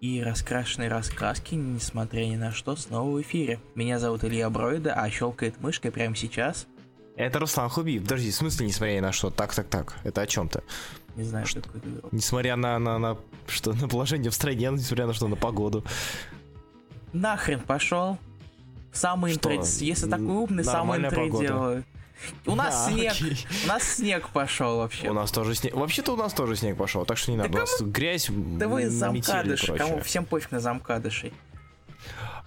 И раскрашенные раскраски, несмотря ни на что, снова в эфире. Меня зовут Илья Бройда, а щелкает мышкой прямо сейчас. Это Руслан Хубиев. Подожди, в смысле, несмотря ни на что? Так, так, так. Это о чем то Не знаю, что такое. Несмотря на, на, на, что, на положение в стране, несмотря на что, на погоду. Нахрен пошел. Самый интро... Если такой умный, самый интро делаю. У нас а, снег. Окей. У нас снег пошел вообще. У нас тоже снег. Вообще-то у нас тоже снег пошел, так что не надо. Да у нас грязь. Да вы замкадыши. Кому всем пофиг на замкадышей.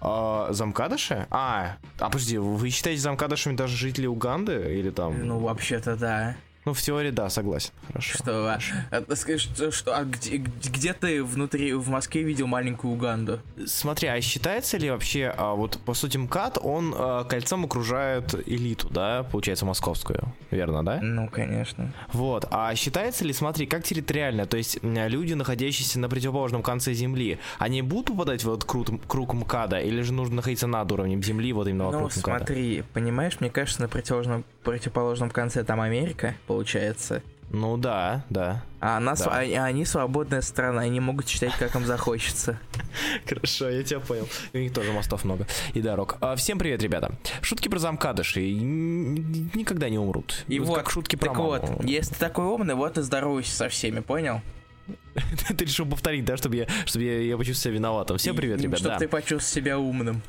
А, замкадыши? А, а подожди, вы считаете замкадышами даже жители Уганды или там? Ну, вообще-то да. Ну, в теории, да, согласен. Хорошо. Что, а, а, что, что а где, где ты внутри, в Москве видел маленькую Уганду? Смотри, а считается ли вообще, а, вот по сути МКАД, он а, кольцом окружает элиту, да, получается, московскую, верно, да? Ну, конечно. Вот, а считается ли, смотри, как территориально, то есть люди, находящиеся на противоположном конце Земли, они будут попадать в этот круг, круг МКАДа, или же нужно находиться над уровнем Земли, вот именно вокруг ну, МКАДа? смотри, понимаешь, мне кажется, на противоположном, противоположном конце там Америка, получается. Ну да, да. А, она, да. Они, они свободная страна, они могут читать, как им захочется. Хорошо, я тебя понял. У них тоже мостов много и дорог. А, всем привет, ребята. Шутки про замкадыши никогда не умрут. И вот, как шутки про так маму. вот, если ты такой умный, вот и здоровайся со всеми, понял? ты решил повторить, да, чтобы я, чтобы я, я почувствовал себя виноватым. Всем привет, ребята. Чтобы да. ты почувствовал себя умным.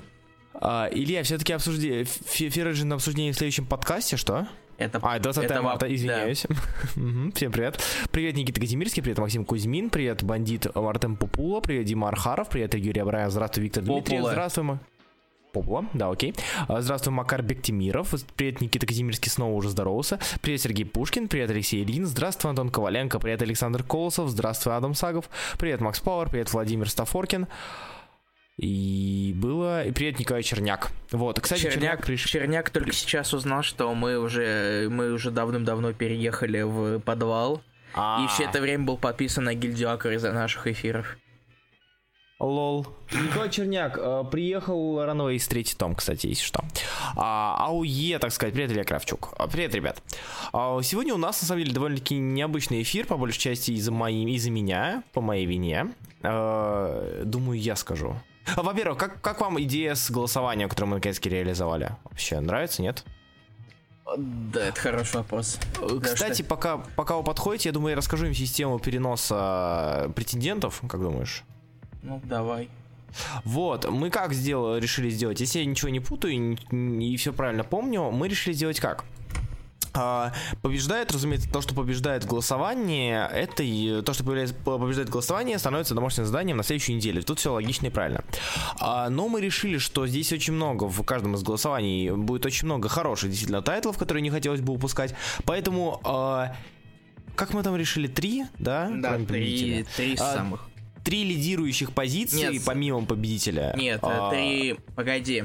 А, Илья, все-таки обсуждение, Ферриджин обсуждение в следующем подкасте, что? Это, а, 20 это марта, извиняюсь. Да. Всем привет. Привет, Никита Казимирский, привет, Максим Кузьмин, привет, бандит Артем Попула, привет, Дима Архаров, привет, Юрий Абраев, здравствуй, Виктор Попула. Дмитриев, здравствуй. Попула, да, окей. А, здравствуй, Макар Бектимиров, привет, Никита Казимирский снова уже здоровался, привет, Сергей Пушкин, привет, Алексей Ильин, здравствуй, Антон Коваленко, привет, Александр Колосов, здравствуй, Адам Сагов, привет, Макс Пауэр, привет, Владимир Стафоркин. И было... И привет, Николай Черняк. Вот, кстати, Черняк, Черняк, приш... Черняк только сейчас узнал, что мы уже, мы уже давным-давно переехали в подвал. А-а-а. И все это время был подписан на гильдию Акр из-за наших эфиров. Лол. Николай Черняк э, приехал Ранвейс третий том, кстати, если что. А, АУЕ, так сказать. Привет, Илья Кравчук. А, привет, ребят. А, сегодня у нас, на самом деле, довольно-таки необычный эфир, по большей части из-за моей, из-за меня, по моей вине. А, думаю, я скажу. А, во-первых, как, как вам идея с голосованием, которую мы наконец-таки реализовали? Вообще, нравится, нет? Да, это хороший вопрос. Кстати, да, пока, пока вы подходите, я думаю, я расскажу им систему переноса претендентов, как думаешь? Ну, давай. Вот, мы как сделали, решили сделать, если я ничего не путаю и, и все правильно помню, мы решили сделать как? А, побеждает, разумеется, то, что побеждает в голосовании, это и то, что побеждает голосование, становится домашним заданием на следующей неделе. Тут все логично и правильно. А, но мы решили, что здесь очень много, в каждом из голосований будет очень много хороших действительно тайтлов, которые не хотелось бы упускать. Поэтому, а, как мы там решили, три, да? Да, три, три самых. Три лидирующих позиции, Нет, помимо победителя. Нет, а, три, погоди.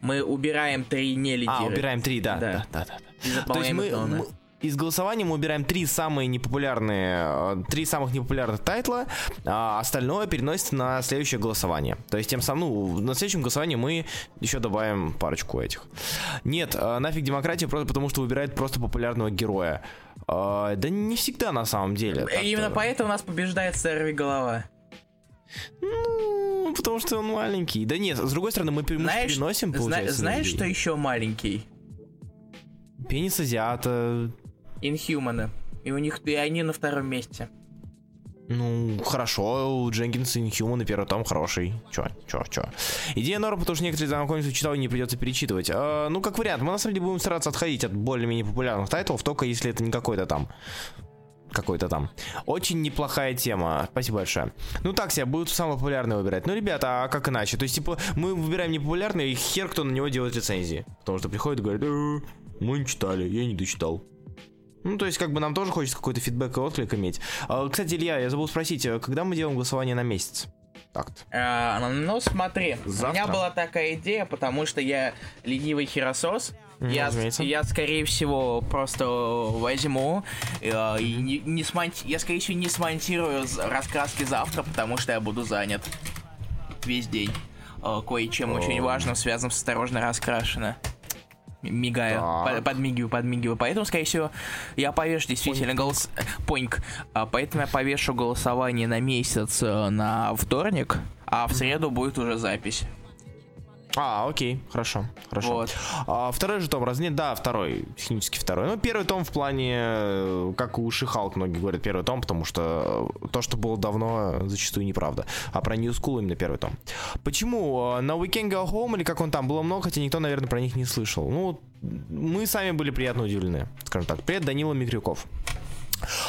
Мы убираем три не лидирующих. А, убираем три, да. Да, да, да. да. То есть мы, мы из голосования мы убираем три самые непопулярные, э, три самых непопулярных тайтла, а остальное переносится на следующее голосование. То есть тем самым, ну, на следующем голосовании мы еще добавим парочку этих. Нет, э, нафиг демократия просто потому, что выбирает просто популярного героя. Э, да не всегда на самом деле. Именно поэтому у нас побеждает Сэрви Голова. Ну, потому что он маленький. Да нет, с другой стороны, мы, мы знаешь, переносим, получается. Зна- знаешь, что еще маленький? Пенис азиата. Инхьюманы. И у них, и они на втором месте. Ну, хорошо, у Дженкинса Инхьюман и первый том хороший. Чё, чё, чё. Идея норм, потому что некоторые знакомые читал и не придется перечитывать. А, ну, как вариант, мы на самом деле будем стараться отходить от более-менее популярных тайтлов, только если это не какой-то там какой-то там. Очень неплохая тема. Спасибо большое. Ну так себе, будут самые популярные выбирать. Ну, ребята, а как иначе? То есть, типа, мы выбираем непопулярный, и хер кто на него делает рецензии. Потому что приходит и говорит, э, мы не читали, я не дочитал. Ну, то есть, как бы нам тоже хочется какой-то фидбэк и отклик иметь. А, кстати, Илья, я забыл спросить, а когда мы делаем голосование на месяц? так а, ну, смотри, Завтра? у меня была такая идея, потому что я ленивый херосос, Mm, я, я, скорее всего, просто возьму э, и не, не смонти... я, скорее всего, не смонтирую раскраски завтра, потому что я буду занят весь день. Э, кое-чем очень важным, связанным с осторожно раскрашено. Мигаю, под, подмигиваю, подмигиваю. Поэтому, скорее всего, я повешу действительно Поньк. голос... Поньк. А, поэтому я повешу голосование на месяц э, на вторник, а в среду будет уже запись. А, окей, хорошо, хорошо. Вот. А, второй же том, раз нет, да, второй, технически второй. Ну, первый том в плане, э, как у Шихалк многие говорят, первый том, потому что то, что было давно, зачастую неправда. А про New School именно первый том. Почему? На Weekend Go Home или как он там было много, хотя никто, наверное, про них не слышал. Ну, мы сами были приятно удивлены, скажем так. Привет, Данила Микрюков.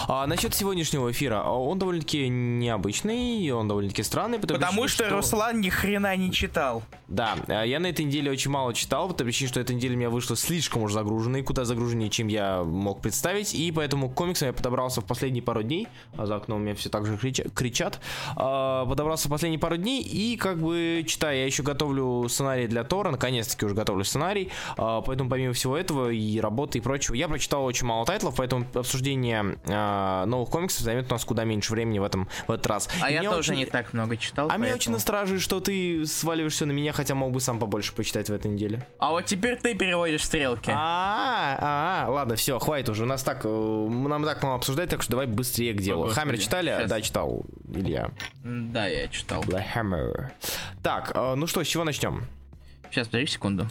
А, насчет сегодняшнего эфира, он довольно-таки необычный, он довольно-таки странный. Потому, потому что, что Руслан ни хрена не читал. Да, а, я на этой неделе очень мало читал, потому что эта неделя у меня вышла слишком уж загруженной, куда загруженнее, чем я мог представить, и поэтому к комиксам я подобрался в последние пару дней, а за окном у меня все так же кричат, а, подобрался в последние пару дней, и как бы читаю, я еще готовлю сценарий для Тора, наконец-таки уже готовлю сценарий, поэтому помимо всего этого и работы и прочего, я прочитал очень мало тайтлов, поэтому обсуждение э, новых комиксов займет у нас куда меньше времени в этом в этот раз. А и я тоже очень... не так много читал. А поэтому... меня очень настораживает, что ты сваливаешься на меня, хотя мог бы сам побольше почитать в этой неделе. А вот теперь ты переводишь стрелки. А, а, а ладно, все, хватит уже. У нас так, э, нам так мало обсуждать, так что давай быстрее к делу. Хаммер читали? Сейчас. Да, читал. Илья. Да, я читал. The Hammer. Так, э, ну что, с чего начнем? Сейчас, подожди секунду.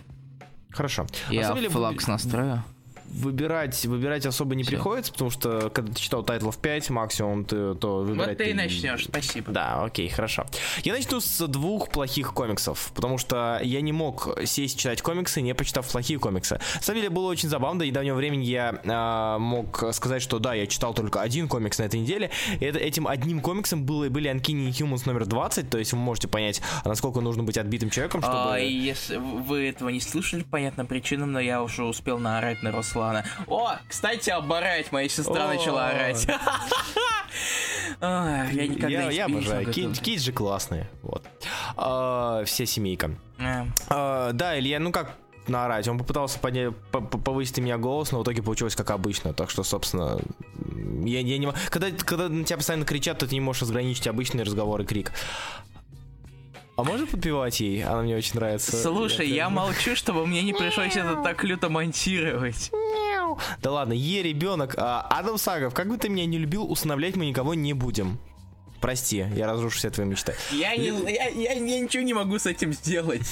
Хорошо. Я флакс настрою выбирать, выбирать особо не Все. приходится, потому что когда ты читал тайтлов 5 максимум, ты, то выбирать... Вот ты и начнешь, спасибо. Да, окей, хорошо. Я начну с двух плохих комиксов, потому что я не мог сесть читать комиксы, не почитав плохие комиксы. На самом деле было очень забавно, до недавнего времени я э, мог сказать, что да, я читал только один комикс на этой неделе, и это, этим одним комиксом было, были Uncanny Humans номер 20, то есть вы можете понять, насколько нужно быть отбитым человеком, чтобы... А, если вы этого не слышали, понятно причинам, но я уже успел наорать на Руслана Руслана. О, кстати, оборать, моя сестра начала орать. Я никогда не Я обожаю. Кит же классные. Вот. А, вся семейка. А, да, Илья, ну как наорать. Он попытался поднять, повысить меня голос, но в итоге получилось как обычно. Так что, собственно, я, я не когда, когда на тебя постоянно кричат, то ты не можешь разграничить обычный разговор и крик. А можно подпевать ей? Она мне очень нравится. Слушай, я молчу, чтобы мне не пришлось это так люто монтировать. Да ладно, е, ребенок. А, Адам Сагов, как бы ты меня не любил, усыновлять мы никого не будем. Прости, я разрушу все твои мечты. Я, не, я, я, я ничего не могу с этим сделать.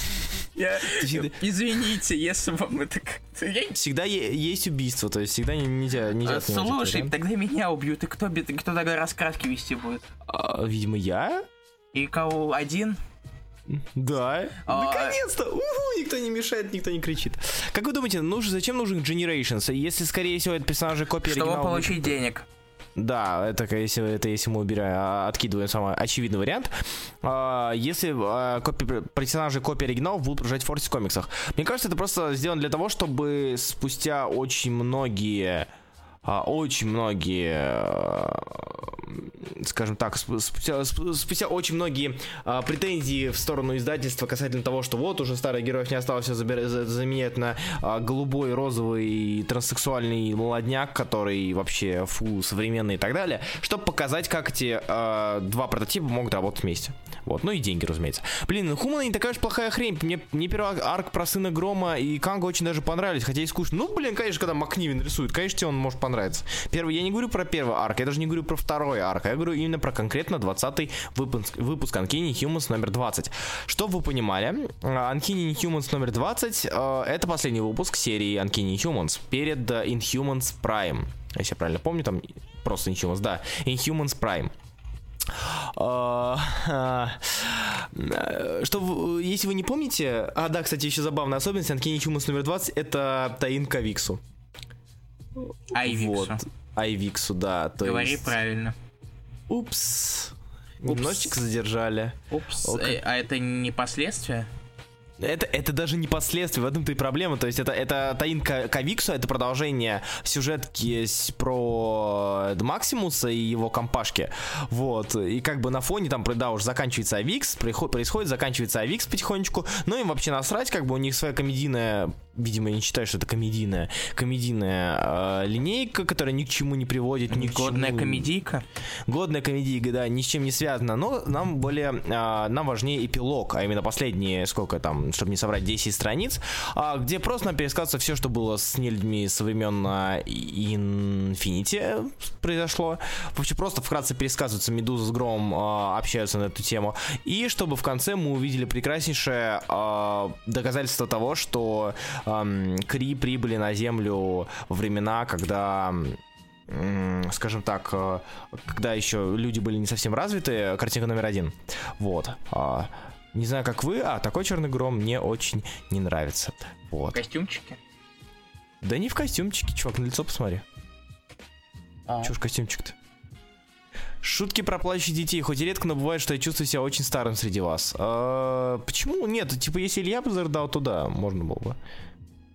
Я, извините, если вам это как-то... Всегда есть убийство, то есть всегда нельзя... нельзя а, слушай, да? тогда меня убьют, и кто, кто тогда раскраски вести будет? А, видимо, я? И кого? Один? Да. А... Наконец-то! Уху, никто не мешает, никто не кричит. Как вы думаете, нужен, зачем нужен Generations? Если, скорее всего, это персонажи копии Чтобы оригинала... получить денег. Да, это если, это если мы убираем, а, откидываем самый очевидный вариант. А, если а, копии, персонажи копии оригиналов будут продолжать в Force комиксах. Мне кажется, это просто сделано для того, чтобы спустя очень многие очень многие скажем так, спустя, спустя очень многие а, претензии в сторону издательства касательно того, что вот уже старых героев не осталось, все заменять на а, голубой, розовый, транссексуальный молодняк, который вообще фу, современный и так далее, чтобы показать, как эти а, два прототипа могут работать вместе. Вот, ну и деньги, разумеется. Блин, Хумана не такая уж плохая хрень. Мне, мне первый арк про сына Грома и Канга очень даже понравились, хотя и скучно. Ну, блин, конечно, когда Макнивин рисует, конечно, тебе он может понравиться. Первый, я не говорю про первый арк, я даже не говорю про второй арк, я говорю именно про конкретно 20 выпуск, выпуск Uncanny Humans номер 20. Чтобы вы понимали, Uncanny Humans номер 20 э, это последний выпуск серии Uncanny Humans перед Inhumans Prime. Если я правильно помню, там просто Inhumans, да, Inhumans Prime. Что, если вы не помните, а да, кстати, еще забавная особенность Uncanny Humans номер 20 это таинка Виксу. Айвиксу. Вот. Айвиксу, да. То Говори есть... правильно. Упс. Немножечко задержали. Упс. Э, а это не последствия? Это, это даже не последствия, в этом-то и проблема. То есть это, это Таин Кавиксу, это продолжение сюжетки про Максимуса и его компашки. Вот. И как бы на фоне там, да, уже заканчивается Авикс, происходит, заканчивается Авикс потихонечку. Ну им вообще насрать, как бы у них своя комедийная видимо, я не считаю, что это комедийная, комедийная э, линейка, которая ни к чему не приводит, ни к Годная чему... комедийка? Годная комедийка, да, ни с чем не связана, но нам более, э, нам важнее эпилог, а именно последние, сколько там, чтобы не соврать, 10 страниц, а, где просто пересказывается все, что было с нелюдьми со времен Infinity произошло. Вообще просто вкратце пересказывается Медуза с Громом, а, общаются на эту тему. И чтобы в конце мы увидели прекраснейшее а, доказательство того, что Кри прибыли на Землю времена, когда скажем так, когда еще люди были не совсем развиты, картинка номер один. Вот. Не знаю, как вы, а такой черный гром мне очень не нравится. Вот. Костюмчики? Да не в костюмчике, чувак, на лицо посмотри. А. Ж костюмчик-то? Шутки про плачущих детей. Хоть и редко, но бывает, что я чувствую себя очень старым среди вас. А, почему? Нет, типа, если Илья бы зарыдал, то да, можно было бы.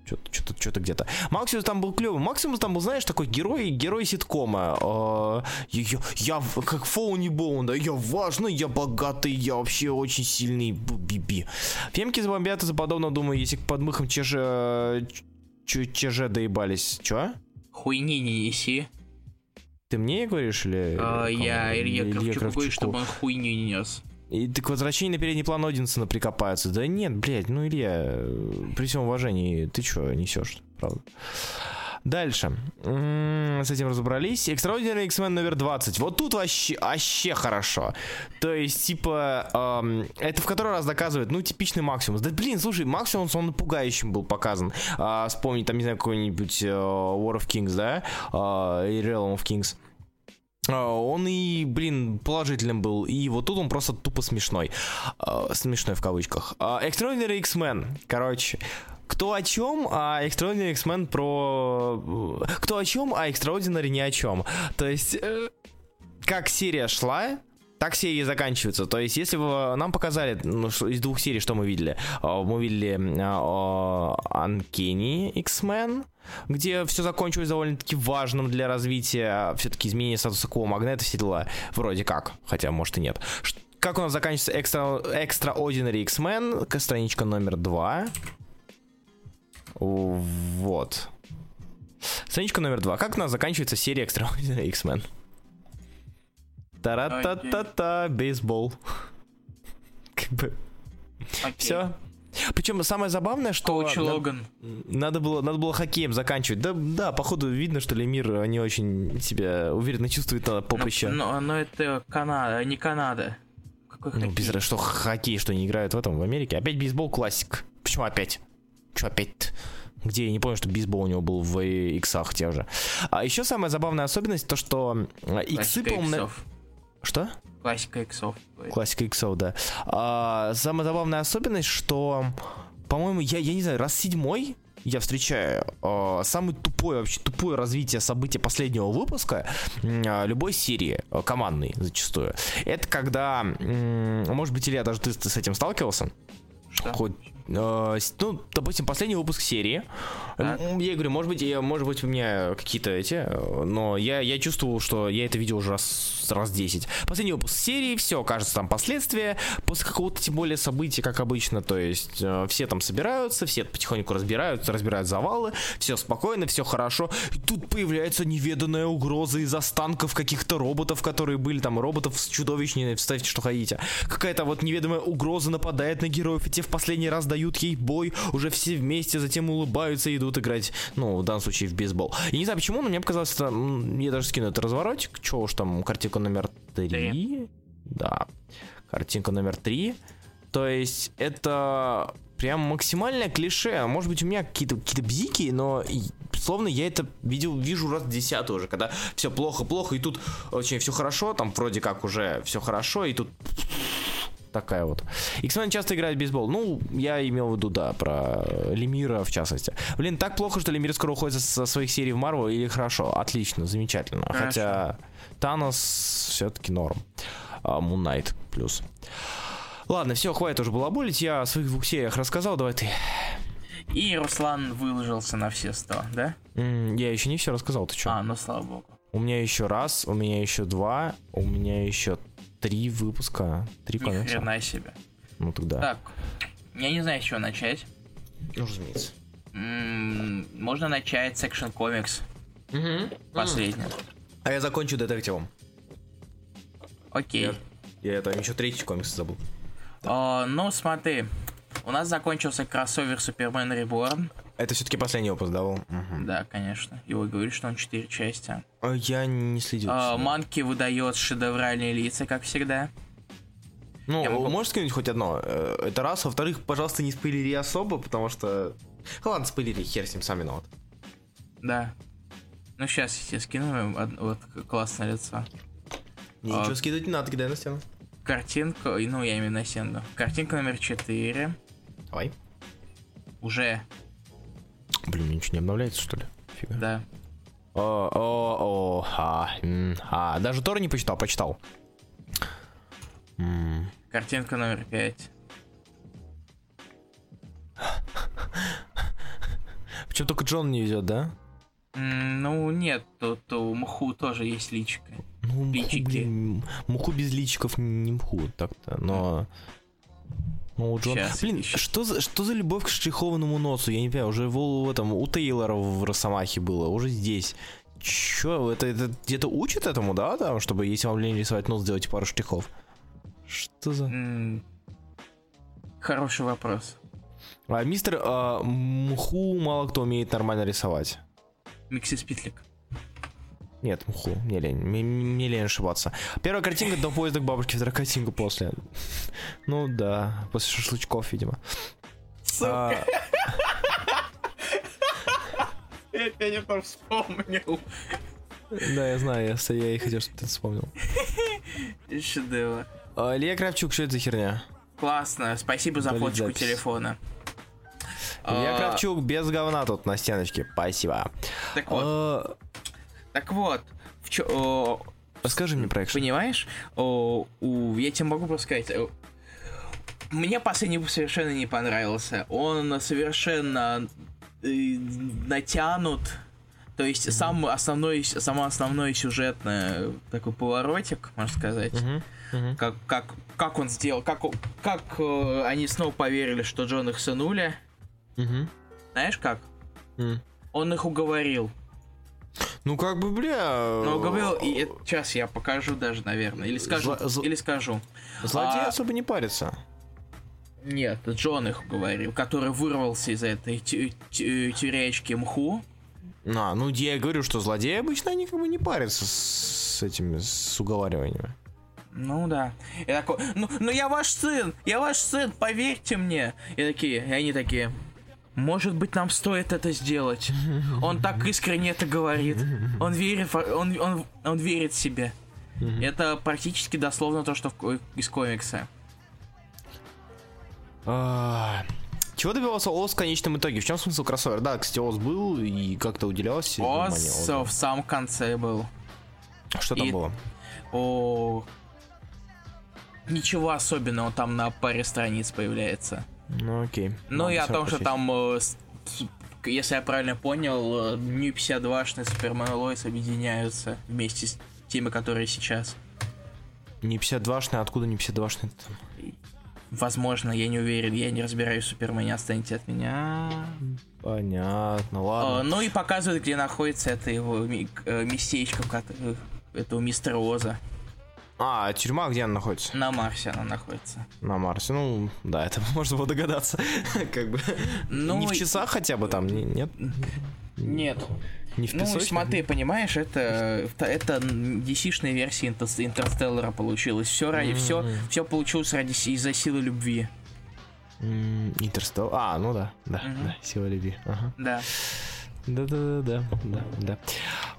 Что-то, что-то, где-то. Максимус там был клевый. Максимус там был, знаешь, такой герой, герой ситкома. Э, я, я, как Фоуни Боун, да, я важный, я богатый, я вообще очень сильный. Биби. Фемки забомбят из-за подобного, думаю, если к подмыхам чеже... Чеже доебались. Чё? Хуйни не неси. Ты мне говоришь или... А, я Илья Кравчуку, чтобы он хуйню не нес. И так возвращение на передний план Одинсона прикопается. Да нет, блядь, ну Илья, при всем уважении, ты чё несешь, правда? Дальше. С этим разобрались. Extraordinary X-Men номер 20. Вот тут вообще, вообще хорошо. То есть, типа, эм, это в который раз доказывает, ну, типичный Максимус. Да, блин, слушай, Максимус, он пугающим был показан. Э, вспомни, там, не знаю, какой-нибудь э, War of Kings, да? Э, Realm of Kings. А, он и, блин, положительным был, и вот тут он просто тупо смешной. Uh, смешной в кавычках. Extraordinary X-Men, короче, кто о чем, а Extraordinary X-Men про... Кто о чем, а Extraordinary ни о чем. То есть, э, как серия шла, так серии заканчиваются. То есть, если бы нам показали ну, из двух серий, что мы видели, мы видели Uncanny X-Men, где все закончилось довольно-таки важным для развития все-таки изменения статуса Кво Магнета, все дела, вроде как, хотя, может, и нет. Как у нас заканчивается Extra, Extraordinary X-Men, страничка номер два. Вот. Страничка номер два. Как у нас заканчивается серия Extraordinary X-Men? Тара-та-та-та, бейсбол. Как бы... Все. Причем самое забавное, что Коуч Логан. Надо было, надо было хоккеем заканчивать. Да, да, походу видно, что Лемир не очень себя уверенно чувствует на поприще. Но, но, но это Канада, не Канада. Какой ну, без что хоккей, что не играют в этом, в Америке. Опять бейсбол классик. Почему опять? Че опять? где я не помню, что бейсбол у него был в иксах те же. А еще самая забавная особенность, то что иксы, по-моему... Что? Классика иксов. Классика иксов, да. А, самая забавная особенность, что, по-моему, я, я не знаю, раз седьмой я встречаю э, самое тупое вообще тупое развитие события последнего выпуска э, любой серии э, командной зачастую. Это когда, э, может быть, Илья, даже ты, ты с этим сталкивался? Что? Хоть ну, допустим, последний выпуск серии. Так. Я говорю, может быть, я, может быть, у меня какие-то эти, но я, я чувствовал, что я это видел уже раз, раз 10. Последний выпуск серии, все, кажется, там последствия, после какого-то, тем более, события, как обычно, то есть э, все там собираются, все потихоньку разбираются, разбирают завалы, все спокойно, все хорошо, и тут появляется неведанная угроза из останков каких-то роботов, которые были там, роботов с чудовищными, вставьте, что хотите. Какая-то вот неведомая угроза нападает на героев, и те в последний раз дают ей бой, уже все вместе, затем улыбаются и идут играть, ну, в данном случае в бейсбол. И не знаю почему, но мне показалось, это, я даже скину это разворотик, что уж там, картинка номер три, да, картинка номер три, то есть это прям максимальное клише. Может быть, у меня какие-то какие бзики, но словно я это видел, вижу раз десятый уже, когда все плохо-плохо, и тут очень все хорошо, там вроде как уже все хорошо, и тут такая вот. X-Men часто играет в бейсбол. Ну, я имел в виду, да, про Лемира в частности. Блин, так плохо, что Лемир скоро уходит со своих серий в Марвел или хорошо? Отлично, замечательно. Хорошо. Хотя Танос все-таки норм. А, Муннайт плюс. Ладно, все, хватит уже было болеть. Я о своих двух сериях рассказал, давай ты. И Руслан выложился на все сто, да? Mm, я еще не все рассказал, ты что? А, ну слава богу. У меня еще раз, у меня еще два, у меня еще три выпуска, три Ни комикса. хрена себе. Ну тогда. Так, я не знаю, с чего начать. Ну, разумеется. М-м, можно начать Section Comics. Угу. Последний. А я закончу детективом. Окей. Я, я там еще третий комикс забыл. Да. О, ну, смотри. У нас закончился кроссовер Супермен Reborn. Это все-таки последний опус, да? Угу. Да, конечно. Его говорит, что он четыре части. А, я не следил. А, Манки выдает шедевральные лица, как всегда. Ну, могу... можешь сказать хоть одно? Э, это раз. Во-вторых, пожалуйста, не спойлери особо, потому что... Ладно, спойлери, хер с ним, сам виноват. Да. Ну, сейчас я тебе скину вот классное лицо. Не, ничего а, скидывать не надо, кидай на стену. Картинка, ну, я имею на стену. Картинка номер 4. Давай. Уже. Блин, ничего не обновляется, что ли? Фига. Да. О, о, о, а, а, даже Тор не почитал, почитал. Картинка номер пять. Почему только Джон не везет, да? ну нет, тут у Мху тоже есть личка. Ну, мху, блин, мху без личиков не мху, так-то, но... Ну, Джон... Сейчас, Блин, еще. что за, что за любовь к штрихованному носу? Я не понимаю, уже в, в этом, у Тейлора в Росомахе было, уже здесь. Чё, это, это где-то учат этому, да, там, чтобы если вам лень рисовать нос, сделать пару штрихов? Что за... Хороший вопрос. А, мистер а, Мху мало кто умеет нормально рисовать. Миксис Питлик. Нет, муху, мне лень, мне, мне лень ошибаться. Первая картинка до поезда к бабушке, вторая картинка после. Ну да, после шашлычков, видимо. Сука. А... Я, конечно, вспомнил. Да, я знаю, я, я и хотел, чтобы ты вспомнил. Шедевр. А, Илья Кравчук, что это за херня? Классно, спасибо за фоточку телефона. Илья а... Кравчук без говна тут на стеночке, спасибо. Так вот. Так вот, в чё, о... Расскажи мне про экшен. Понимаешь, о, у... я тебе могу просто сказать, мне последний совершенно не понравился. Он совершенно э, натянут. То есть mm-hmm. сам основной, само основной сюжетный такой поворотик, можно сказать. Mm-hmm Угу. Как, как, как он сделал, как, как э, они снова поверили, что Джон их сынули. Угу. Знаешь как? Mm. Он их уговорил. Ну как бы, бля. Ну уговорил, и сейчас я покажу даже, наверное, или скажу, Зло... или скажу. Злодей а... особо не парится. Нет, Джон их уговорил, который вырвался из этой тюрячки мху. А, ну я говорю, что злодеи обычно они как бы не парятся с этими, с уговариваниями. Ну да. Я такой, ну, ну я ваш сын, я ваш сын, поверьте мне. И такие, и они такие, может быть, нам стоит это сделать. Он так искренне это говорит. Он верит, он, он, он верит себе. Это практически дословно то, что в, из комикса. А, чего добивался Ос в конечном итоге? В чем смысл кроссовер? Да, кстати, Ос был и как-то уделялся. Ос в самом конце был. Что там и... было? О, ничего особенного там на паре страниц появляется. Ну окей. Ну и о том, что там, э, если я правильно понял, New 52 и Супермен Лойс объединяются вместе с теми, которые сейчас. Не 52 откуда не 52 -шный? Возможно, я не уверен, я не разбираюсь в Супермене, отстаньте от меня. Понятно, ладно. О, ну и показывает, где находится это его э, местечко, э, этого мистера Оза. А, тюрьма где она находится? На Марсе она находится. На Марсе, ну, да, это можно было догадаться. как бы. Ну, не в часах хотя бы там, нет? Нет. Не в песочнике? Ну, смотри, понимаешь, это, это DC-шная версия Интерстеллара получилась. Все ради, mm-hmm. все, все получилось ради из-за силы любви. Интерстеллар. А, ну да, да, mm-hmm. да, сила любви. Ага. Да. Да-да-да, да, да.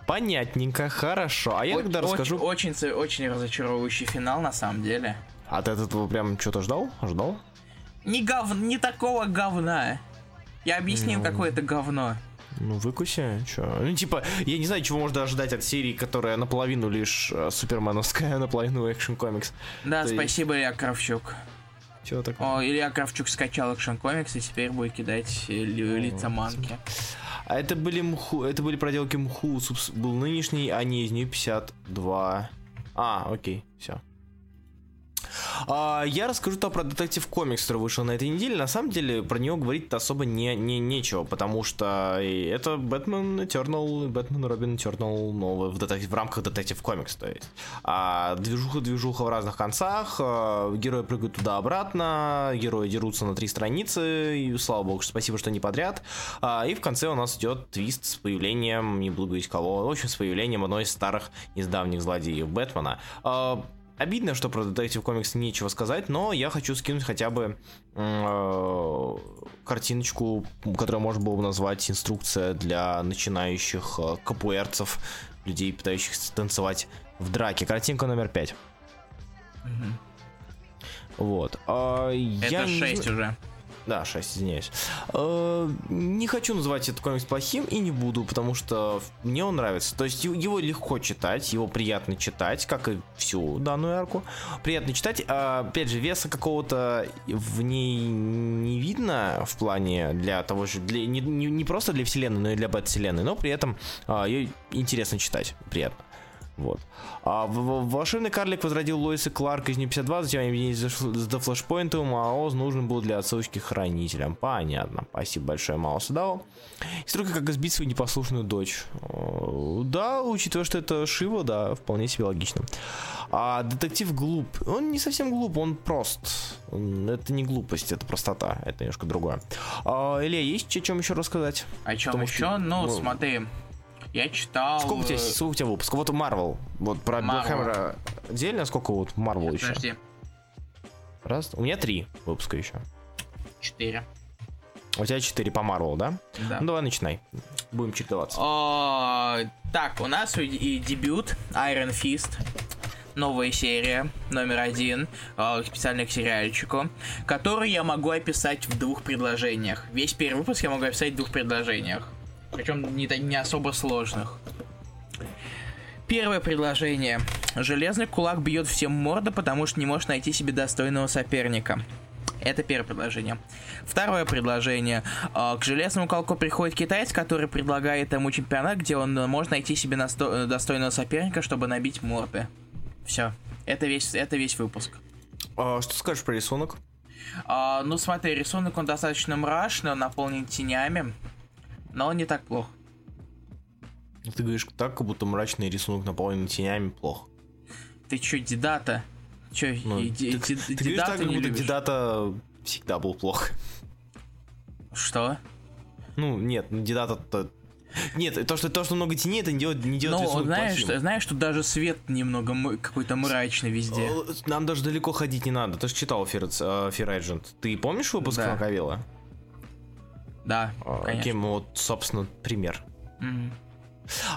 Понятненько, хорошо. А я О- тогда расскажу. Очень, очень, очень разочаровывающий финал на самом деле. А ты этого прям что-то ждал? Ждал? Не гов... не такого говна. Я объяснил, ну... какое это говно. Ну, выкуси, чё. Ну, типа, я не знаю, чего можно ожидать от серии, которая наполовину лишь э, суперменовская, наполовину экшен комикс. Да, То спасибо, есть... Илья Кравчук. Чего такое? О, Илья Кравчук скачал экшен комикс и теперь будет кидать э, лица манки. А это были мху, это были проделки мху, был нынешний, а не из них 52. А, окей, все. А, я расскажу то про Детектив Комикс, который вышел на этой неделе. На самом деле, про него говорить особо не, не, нечего, потому что это Бэтмен Eternal, Бэтмен Робин Eternal новый в, детектив, в рамках Детектив Комикс, то есть. А, движуха-движуха в разных концах, а, герои прыгают туда-обратно, герои дерутся на три страницы, и слава богу, спасибо, что не подряд. А, и в конце у нас идет твист с появлением, не буду говорить кого, в общем, с появлением одной из старых, из давних злодеев Бэтмена. А, Обидно, что про Detective Comics нечего сказать, но я хочу скинуть хотя бы э, картиночку, которую можно было бы назвать инструкция для начинающих э, капуэрцев, людей, пытающихся танцевать в драке. Картинка номер пять. Угу. Вот. А, Это я 6 не... уже. Да, 6, извиняюсь. Э, не хочу называть этот комикс плохим и не буду, потому что мне он нравится. То есть его легко читать, его приятно читать, как и всю данную арку. Приятно читать. А, опять же, веса какого-то в ней не видно в плане для того же, для, не, не, не просто для вселенной, но и для бэт-вселенной, но при этом а, ее интересно читать, приятно. Вот. А волшебный карлик возродил Лоиса Кларк из Не-52, затем объединились с The Flashpoint, а Оз нужен был для отсылочки хранителям. Понятно. Спасибо большое, Мауса дал. Историка, как избить свою непослушную дочь. Да, учитывая, что это Шива, да, вполне себе логично. А детектив глуп. Он не совсем глуп, он прост. Это не глупость, это простота. Это немножко другое. А, Илья, есть о чем еще рассказать? О чем Потому еще? Что, ну, ну, смотри, я читал... Сколько у тебя, э, сколько у тебя выпусков? Вот Marvel. Вот про Биллхэммера отдельно, сколько вот Marvel еще? Подожди. Раз. У меня три выпуска еще. Четыре. У тебя четыре по Marvel, да? Да. Ну давай начинай. Будем чередоваться. О, так, у нас и дебют Iron Fist новая серия, номер один, э, специально к сериальчику, который я могу описать в двух предложениях. Весь первый выпуск я могу описать в двух предложениях. Причем не, не особо сложных. Первое предложение. Железный кулак бьет всем морда, потому что не может найти себе достойного соперника. Это первое предложение. Второе предложение. А, к железному кулаку приходит китаец, который предлагает ему чемпионат, где он может найти себе достойного соперника, чтобы набить морды. Все. Это весь, это весь выпуск. А, что скажешь про рисунок? А, ну смотри, рисунок он достаточно мрачный, он наполнен тенями но не так плохо. Ты говоришь так, как будто мрачный рисунок наполнен тенями плохо. Ты чё, дедата? Чё, ну, и, ты, ты, ты говоришь так, как будто дедата всегда был плохо. Что? Ну, нет, ну дедата-то нет, то, что, то, что много теней, это не делает, не делает Ну, знаешь, что, знаешь, что даже свет немного какой-то мрачный везде. Нам даже далеко ходить не надо. Ты же читал Fear, Fear Agent. Ты помнишь выпуск да. Макавела? Да, а, конечно. вот, собственно, пример.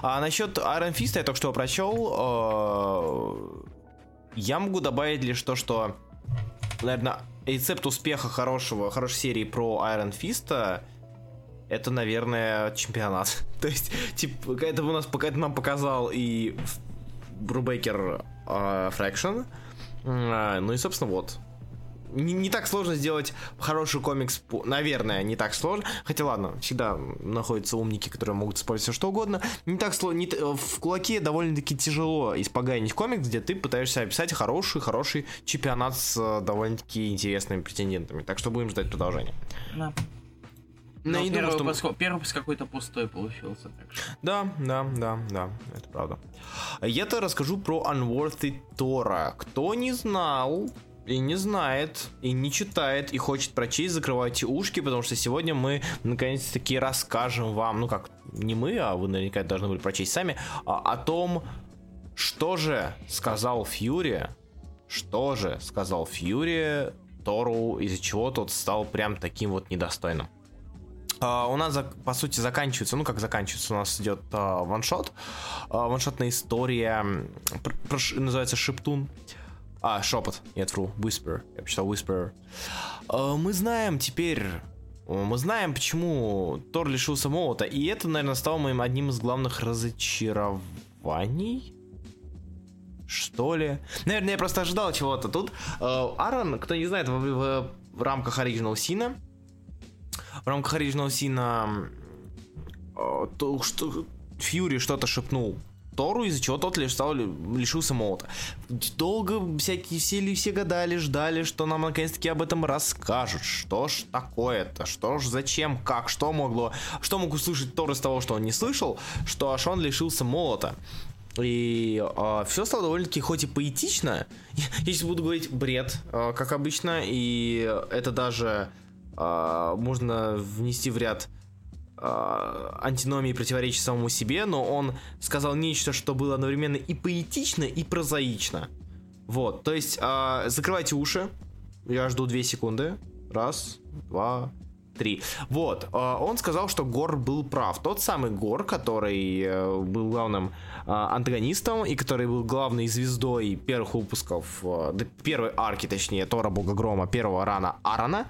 А насчет Iron Fist я только что прочел. А, я могу добавить лишь то, что, наверное, рецепт успеха хорошего, хорошей серии про Iron Fist это, наверное, чемпионат. То есть, типа, это у нас пока это нам показал и Брубейкер Фрэкшн. Ну и, собственно, вот не, не так сложно сделать хороший комикс, наверное, не так сложно. Хотя ладно, всегда находятся умники, которые могут использовать что угодно. Не так сложно. Не, в кулаке довольно-таки тяжело испоганить комикс, где ты пытаешься описать хороший, хороший чемпионат с э, довольно-таки интересными претендентами. Так что будем ждать продолжения. Да. Но, Но первый, думаю, что... первый выпуск какой-то пустой получился. Так что... Да, да, да, да, это правда. Я-то расскажу про Unworthy Тора. Кто не знал, и не знает, и не читает, и хочет прочесть, закрывайте ушки, потому что сегодня мы наконец-таки расскажем вам, ну как, не мы, а вы наверняка должны были прочесть сами, а, о том, что же сказал Фьюри, что же сказал Фьюри Тору, из-за чего тот стал прям таким вот недостойным. Uh, у нас, по сути, заканчивается, ну как заканчивается, у нас идет uh, ваншот, uh, ваншотная история, называется Шептун. А, шепот. Нет, вру. Whisper. Я почитал Whisper. А, мы знаем теперь... Мы знаем, почему Тор лишился молота, и это, наверное, стало моим одним из главных разочарований. Что ли? Наверное, я просто ожидал чего-то. Тут э, Аарон, кто не знает, в, в, в рамках Original Сина, в рамках Original Сина э, то, что Фьюри что-то шепнул Тору, из-за чего тот лишь стал, лишился молота. Долго всякие сели, все гадали, ждали, что нам наконец-таки об этом расскажут. Что ж такое-то? Что ж, зачем, как, что могло, что мог услышать Тор из того, что он не слышал, что аж он лишился молота. И э, а, все стало довольно-таки хоть и поэтично, если буду говорить бред, э, как обычно, и это даже э, можно внести в ряд антиномии противоречия самому себе, но он сказал нечто, что было одновременно и поэтично, и прозаично. Вот, то есть э, закрывайте уши, я жду 2 секунды. Раз, два, три. Вот, он сказал, что Гор был прав. Тот самый Гор, который э, был главным а, антагонистом и который был главной звездой первых выпусков, э, первой арки, точнее, Тора Бога Грома, первого рана Арана,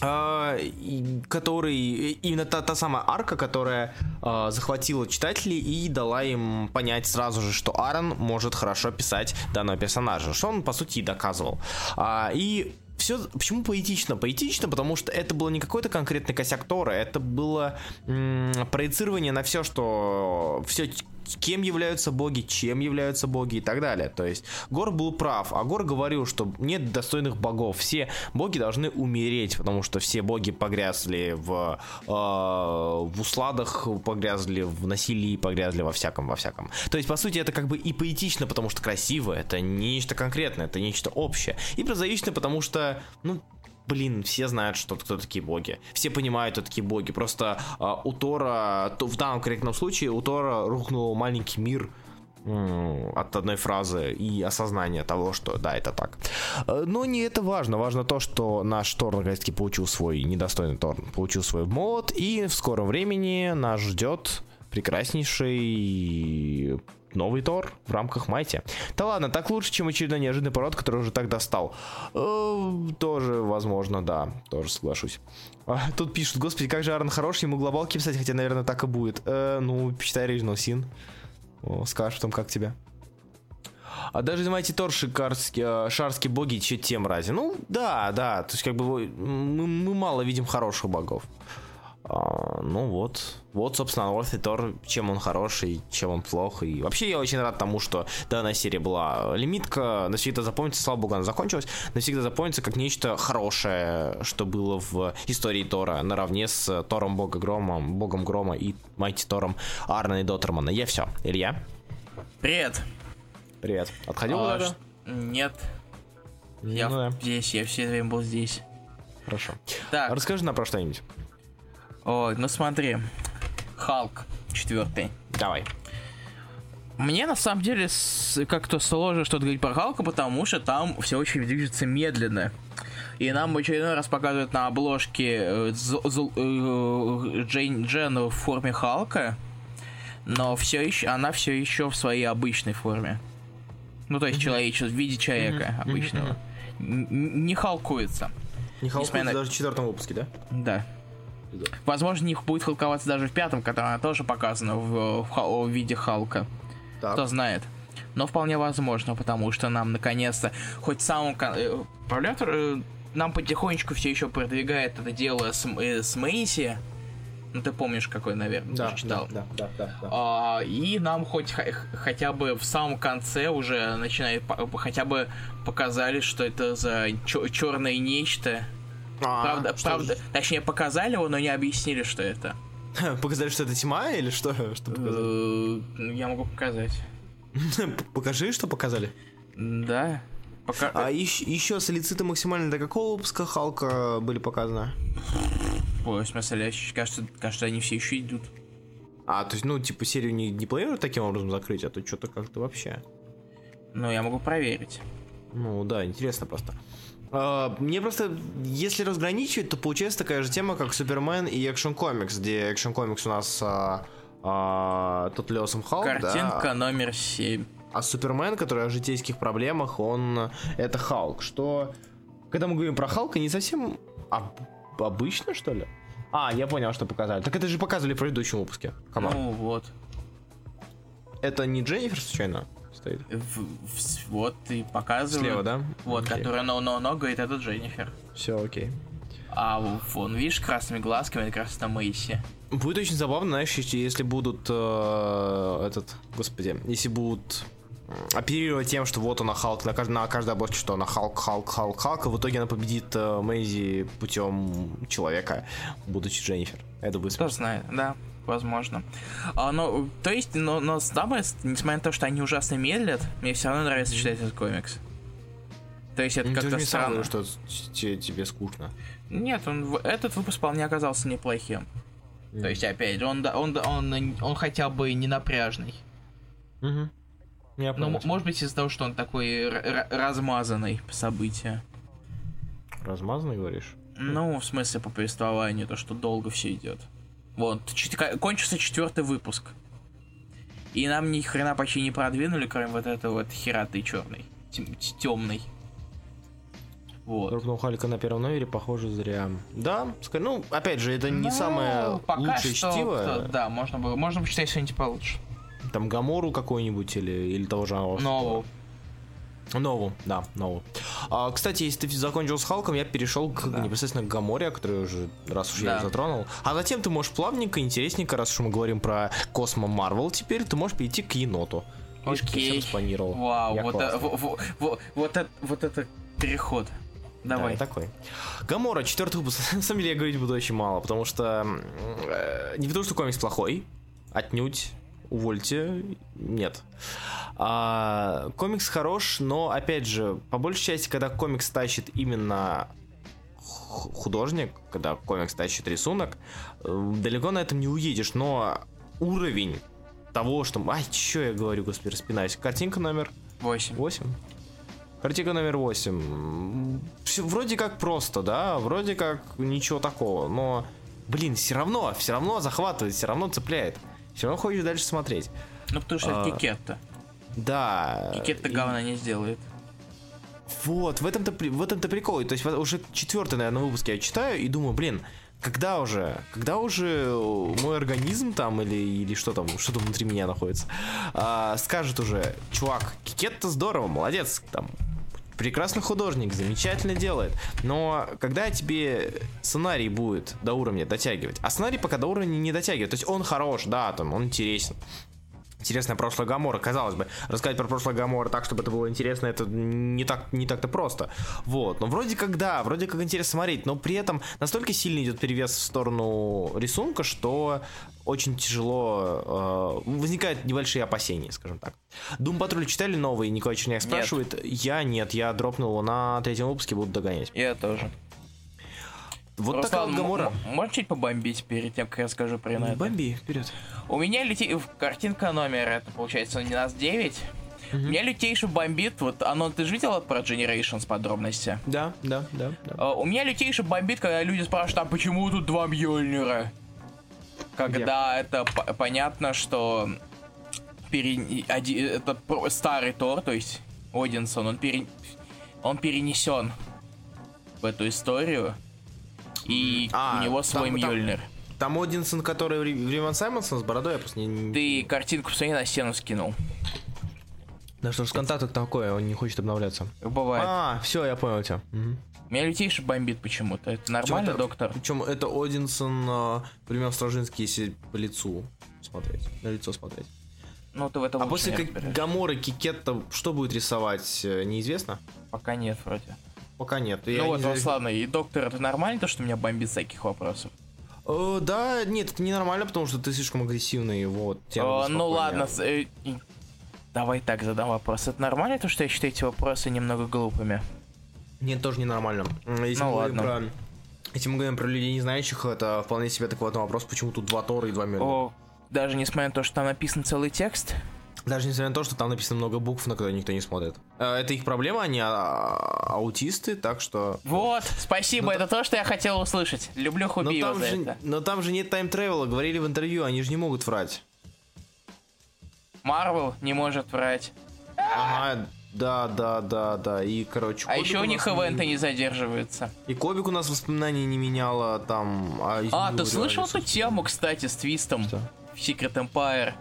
который именно та, та самая арка, которая э, захватила читателей и дала им понять сразу же, что Аарон может хорошо писать данного персонажа, что он по сути и доказывал. А, и все, почему поэтично? Поэтично, потому что это было не какой-то конкретный косяк Тора, это было м- проецирование на все, что все кем являются боги, чем являются боги и так далее. То есть Гор был прав, а Гор говорил, что нет достойных богов. Все боги должны умереть, потому что все боги погрязли в, э, в усладах, погрязли в насилии, погрязли во всяком, во всяком. То есть, по сути, это как бы и поэтично, потому что красиво, это нечто конкретное, это нечто общее. И прозаично, потому что, ну, блин, все знают, что кто такие боги. Все понимают, кто такие боги. Просто э, у Тора, то, в данном конкретном случае, у Тора рухнул маленький мир от одной фразы и осознания того, что да, это так. Э, но не это важно. Важно то, что наш Тор наконец-таки получил свой недостойный Тор, получил свой мод, и в скором времени нас ждет прекраснейший новый Тор в рамках Майти. Да ладно, так лучше, чем очередной неожиданный пород, который уже так достал. Э, тоже, возможно, да, тоже соглашусь. А, тут пишут, господи, как же Арн хорош, ему глобалки писать, хотя, наверное, так и будет. Э, ну, почитай Original Sin. Скажешь потом, как тебе. А даже знаете, Тор шикарский, э, шарские боги, че тем ради. Ну, да, да, то есть как бы мы, мы мало видим хороших богов. А, ну вот, вот, собственно, North Тор, чем он хороший, чем он плох. И вообще я очень рад тому, что данная серия была лимитка, навсегда запомнится, слава богу, она закончилась, навсегда запомнится как нечто хорошее, что было в истории Тора, наравне с Тором Бога Грома, Богом Грома и Майти Тором Арна и Доттермана. Я все. Илья? Привет. Привет. Отходил а, ш... Нет. Я ну, да. здесь, я все время был здесь. Хорошо. Так. Расскажи нам про что-нибудь. Ой, ну смотри. Халк четвертый. Давай. Мне на самом деле как-то сложно что-то говорить про Халка, потому что там все очень движется медленно. И нам в очередной раз показывают на обложке э, э, Джейн Джен в форме Халка, но все еще, она все еще в своей обычной форме. Ну, то есть человечество, в виде человека обычного. Не халкуется. Не халкуется на... даже в четвертом выпуске, да? Да. Возможно, них будет халковаться даже в пятом, который она тоже показана в, в, в виде Халка. Так. Кто знает. Но вполне возможно, потому что нам наконец-то, хоть в самом... Э, Проблятор э, нам потихонечку все еще продвигает это дело с, э, с Мэйси. Ну, ты помнишь, какой, наверное, да, читал. Да, да, да, да, А, и нам хоть хотя бы в самом конце уже начинает хотя бы показали, что это за черное нечто, а, правда, правда. Же? Точнее, показали его, но не объяснили, что это. Показали, что это тьма или что? что показали? Э, я могу показать. Покажи, что показали. Да. Пока... А еще, еще солициты максимально до какого выпуска Халка были показаны? Ой, в смысле, кажется, кажется, они все еще идут. А, то есть, ну, типа, серию не, не планируют таким образом закрыть, а то что-то как-то вообще. Ну, я могу проверить. Ну, да, интересно просто. А, мне просто, если разграничивать, то получается такая же тема, как Супермен и Action Comics, где Action Comics у нас а, а, тот Леосом Халк, Картинка да? номер 7. А Супермен, который о житейских проблемах, он это Халк. Что, когда мы говорим про Халка, не совсем об, обычно, что ли? А, я понял, что показали. Так это же показывали в предыдущем выпуске. Come Ну вот. Это не Дженнифер случайно? Стоит. В, в, вот и показывают. Слева, да? Вот, окей. которая но говорит, это Дженнифер. Все, окей. А вон, видишь, красными глазками, это как раз на Мэйси. Будет очень забавно, знаешь, если будут э, этот, господи, если будут оперировать тем, что вот она Халк, на, кажд, на каждой обложке, что она Халк, Халк, Халк, Халк, и в итоге она победит э, Мэйзи путем человека, будучи Дженнифер. Это будет Кто знает, да, возможно. А, но, то есть, но, но самое, несмотря на то, что они ужасно медлят, мне все равно нравится читать этот комикс. То есть это ну, как-то странно. что тебе скучно. Нет, он, этот выпуск вполне оказался неплохим. Mm. То есть, опять он, он, он, он, он хотя бы не напряжный. Mm-hmm. Я ну, может быть, из-за того, что он такой размазанный по события. Размазанный, говоришь? Ну, в смысле, по повествованию, то, что долго все идет. Вот, кончился четвертый выпуск. И нам ни хрена почти не продвинули, кроме вот этого вот хераты черный. Темный. Вот. Рукнул Халика на первом номере, похоже, зря. Да, ну, опять же, это не ну, самое лучшее что, чтиво. Кто, да, можно было, можно почитать что-нибудь получше. Там Гамору какой-нибудь или, или того же Нову. Нову, да, Нову. А, кстати, если ты закончил с Халком, я перешел к, да. непосредственно к Гаморе, который уже, раз уж да. я затронул. А затем ты можешь плавненько, интересненько, раз уж мы говорим про Космо Марвел, теперь ты можешь перейти к еноту. Окей. Спланировал. Вау, вот, а, вот, вот, вот, вот, это, вот это переход. Давай. Да, такой. Гамора, четвертый выпуск. На самом деле я говорить буду очень мало, потому что... Э, не потому, что комикс плохой, отнюдь увольте, нет. А, комикс хорош, но, опять же, по большей части, когда комикс тащит именно художник, когда комикс тащит рисунок, э, далеко на этом не уедешь, но уровень того, что... Ай, что я говорю, господи, распинаюсь. Картинка номер... 8. 8? Картинка номер 8. Все вроде как просто, да, вроде как ничего такого, но, блин, все равно, все равно захватывает, все равно цепляет все равно хочешь дальше смотреть. Ну, потому что а, это Кикетта. Да. Кикетта говна не сделает. Вот, в этом-то, в этом-то прикол. То есть уже четвертый, наверное, выпуск я читаю и думаю, блин, когда уже, когда уже мой организм там или, или что там, что там внутри меня находится, а, скажет уже, чувак, Кикетта здорово, молодец, там, прекрасный художник, замечательно делает. Но когда тебе сценарий будет до уровня дотягивать, а сценарий пока до уровня не дотягивает, то есть он хорош, да, там, он интересен, интересное прошлое Гамора. Казалось бы, рассказать про прошлое Гамора так, чтобы это было интересно, это не так не так-то просто. Вот. Но вроде как да, вроде как интересно смотреть, но при этом настолько сильно идет перевес в сторону рисунка, что очень тяжело э, возникают небольшие опасения, скажем так. Дум Патруль читали новый? Николай Черняк спрашивает. Нет. Я нет, я дропнул его на третьем выпуске, буду догонять. Я тоже. Вот Руслан, такая вот Гамора. Можешь чуть побомбить перед тем, как я скажу про это? Бомби, вперед. У меня летит картинка номер, это получается не нас 9. Mm-hmm. Меня лютейший бомбит, вот оно, ты же видела про Generations подробности? Да, да, да. да. Uh, у меня лютейший бомбит, когда люди спрашивают, а почему тут два Мьёльнира? Когда yeah. это п- понятно, что пере... Один... это старый Тор, то есть Одинсон, он, пере... он перенесен в эту историю и а, у него свой там, Мьёльнир. Там, там Одинсон, который Риван Саймонсон с бородой, я просто не... Ты картинку посмотри на стену скинул. Да что ж контакт такое, он не хочет обновляться. Бывает. А, все, я понял тебя. Угу. Меня лютейший бомбит почему-то. Это нормально, это, доктор? Причем это Одинсон, э, пример Стражинский, если по лицу смотреть, на лицо смотреть. Ну, ты в этом А после как Гаморы Кикетта что будет рисовать, э, неизвестно? Пока нет, вроде. Пока нет. Ну я вот, не... Руслан, и доктор, это нормально, то, что меня бомбит всяких вопросов? Э, да, нет, это ненормально, потому что ты слишком агрессивный, вот. О, ну ладно, э, давай так задам вопрос. Это нормально, то, что я считаю эти вопросы немного глупыми? Нет, тоже ненормально. Если ну ладно. Про... Если мы говорим про людей не знающих, это вполне себе такой вопрос, почему тут два Тора и два Мельнира. О, даже несмотря на то, что там написан целый текст? Даже несмотря на то, что там написано много букв, на которые никто не смотрит. Э, это их проблема, они а, аутисты, так что... Вот, спасибо, но это то, что я хотел услышать. Люблю Хубиева но там же, это. Но там же нет тайм-тревела, говорили в интервью, они же не могут врать. Марвел не может врать. Ага, да, да, да, да. И, короче, А еще у них ивенты не... не задерживаются. И Кобик у нас воспоминаний не меняла там. А, а ты слышал эту тему, кстати, с твистом? Что? В Secret Empire.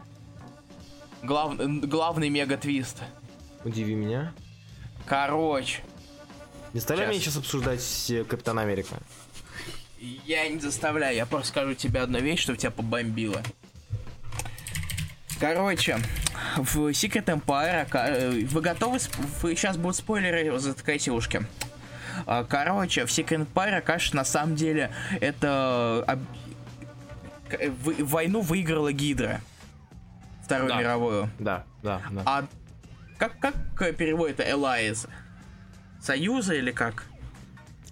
Глав... Главный мега-твист. Удиви меня. Короче. Не стали мне сейчас обсуждать Капитан Америка? Я не заставляю, я просто скажу тебе одну вещь, что тебя побомбило. Короче, в Secret Empire... Э, вы готовы? Вы сейчас будут спойлеры, затыкайте ушки. А, короче, в Secret Empire, конечно, на самом деле, это... Войну выиграла Гидра. Вторую да. мировую. Да, да, да. А как, как переводит Элайз? Союза или как?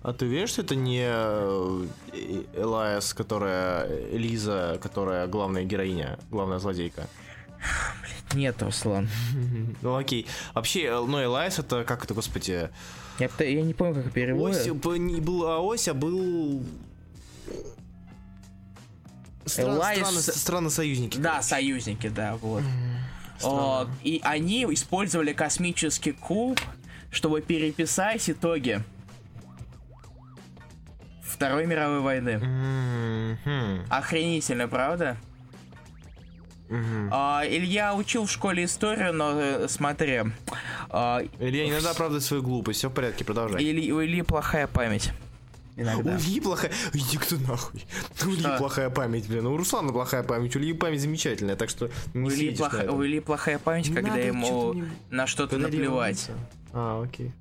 А ты уверен, что это не э, Элайс, которая Лиза, которая главная героиня, главная злодейка? Блин, нет, Руслан. ну окей. Вообще, э, ну Элайс это как это, господи... Я, я не помню, как переводит. Ось, не был Ось, а был... Стран, Элайс... страны, страны союзники. Да, короче. союзники, да, вот. О, и они использовали космический куб, чтобы переписать итоги Второй мировой войны. Mm-hmm. Охренительно, правда? Mm-hmm. А, Илья учил в школе историю, но э, смотри. А, Илья иногда оправдывает свою глупость, все в порядке, продолжай. Или, у Ильи плохая память. Иногда. У Ильи плохая... Иди кто нахуй. У Ильи плохая память, блин. У Руслана плохая память, у Ильи память замечательная, так что не у Ильи, плохо... у Ильи плохая память, не когда ему что не... на что-то наплевать. А, окей.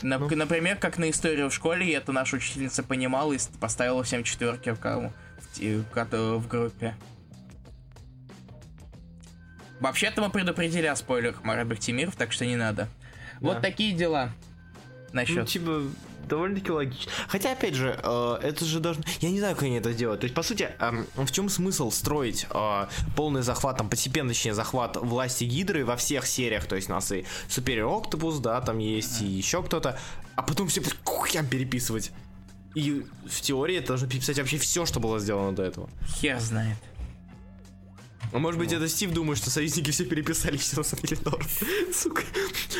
На, ну. Например, как на историю в школе, и это наша учительница понимала и поставила всем четверки в, в, в группе. Вообще-то мы предупредили о спойлерах Марат Бахтимиров, так что не надо. Да. Вот такие дела. Насчет. Ну, типа, довольно-таки логично. Хотя, опять же, э, это же должно... Я не знаю, как они это делают. То есть, по сути, э, в чем смысл строить э, полный захват, там, постепенно, точнее, захват власти Гидры во всех сериях? То есть, у нас и Superior Octopus, да, там есть, и еще кто-то. А потом все кухям переписывать. И в теории это должно переписать вообще все, что было сделано до этого. Хер знает. А может быть, это Стив думает, что союзники все переписали, все на норм. Сука.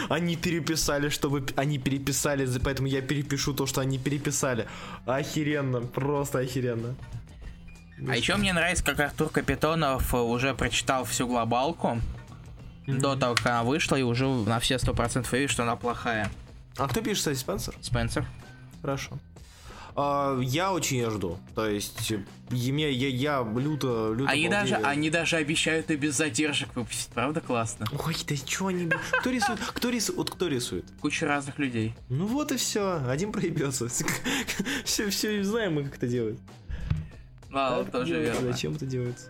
Они переписали, чтобы... Они переписали, поэтому я перепишу то, что они переписали. Охеренно, просто охеренно. А еще мне нравится, как Артур Капитонов уже прочитал всю глобалку mm-hmm. до того, как она вышла, и уже на все сто процентов видит, что она плохая. А кто пишет, кстати, Спенсер? Спенсер. Хорошо. Uh, я очень ее жду. То есть, я, я, я люто, люто они даже, они даже обещают и без задержек выпустить, правда классно? Ой, да что они... Кто рисует? Кто рисует? Вот кто рисует? Куча разных людей. Ну вот и все. Один проебется. Все, все знаем мы, как это делают. А, тоже верно. Зачем это делается?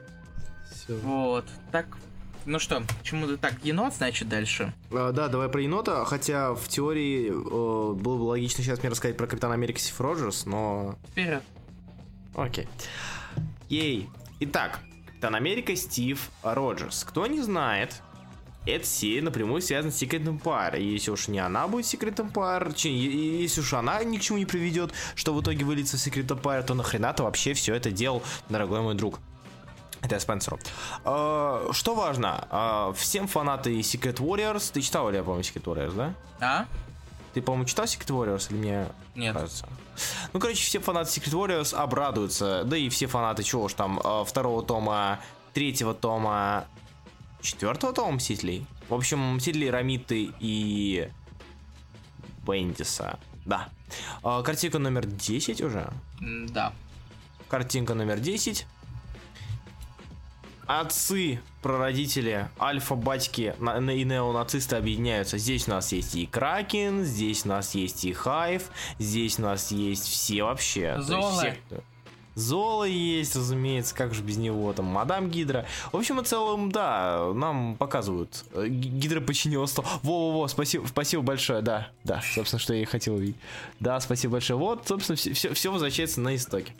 Все. Вот. Так, ну что, чему так, енот, значит, дальше? А, да, давай про енота, хотя в теории э, было бы логично сейчас мне рассказать про Капитана Америки Стив Роджерс, но... Вперед. Окей. Ей. Итак, Капитан Америка Стив Роджерс. Кто не знает, эта серия напрямую связана с Secret Empire. И если уж не она будет Secret Empire, если уж она ни к чему не приведет, что в итоге выльется в Secret Empire, то нахрена ты вообще все это делал, дорогой мой друг? Это я Спенсеру. А, что важно, а, всем фанаты Secret Warriors, ты читал, я помню, Secret Warriors, да? А? Ты, по-моему, читал Secret Warriors или мне Нет. кажется? Ну, короче, все фанаты Secret Warriors обрадуются, да и все фанаты чего уж там, а, второго тома, третьего тома, четвертого тома Мстителей. В общем, Мстители Рамиты и Бендиса. Да. Картинка номер 10 уже? Да. Картинка номер 10 отцы, прародители, альфа-батьки и неонацисты объединяются. Здесь у нас есть и Кракен, здесь у нас есть и Хайв, здесь у нас есть все вообще. Зола. Все, Зола есть, разумеется, как же без него, там, Мадам Гидра. В общем и целом, да, нам показывают. Э, Гидра починила стол. Во-во-во, спасибо, спасибо большое, да, да, собственно, что я и хотел увидеть. Да, спасибо большое. Вот, собственно, все, все, все возвращается на истоки,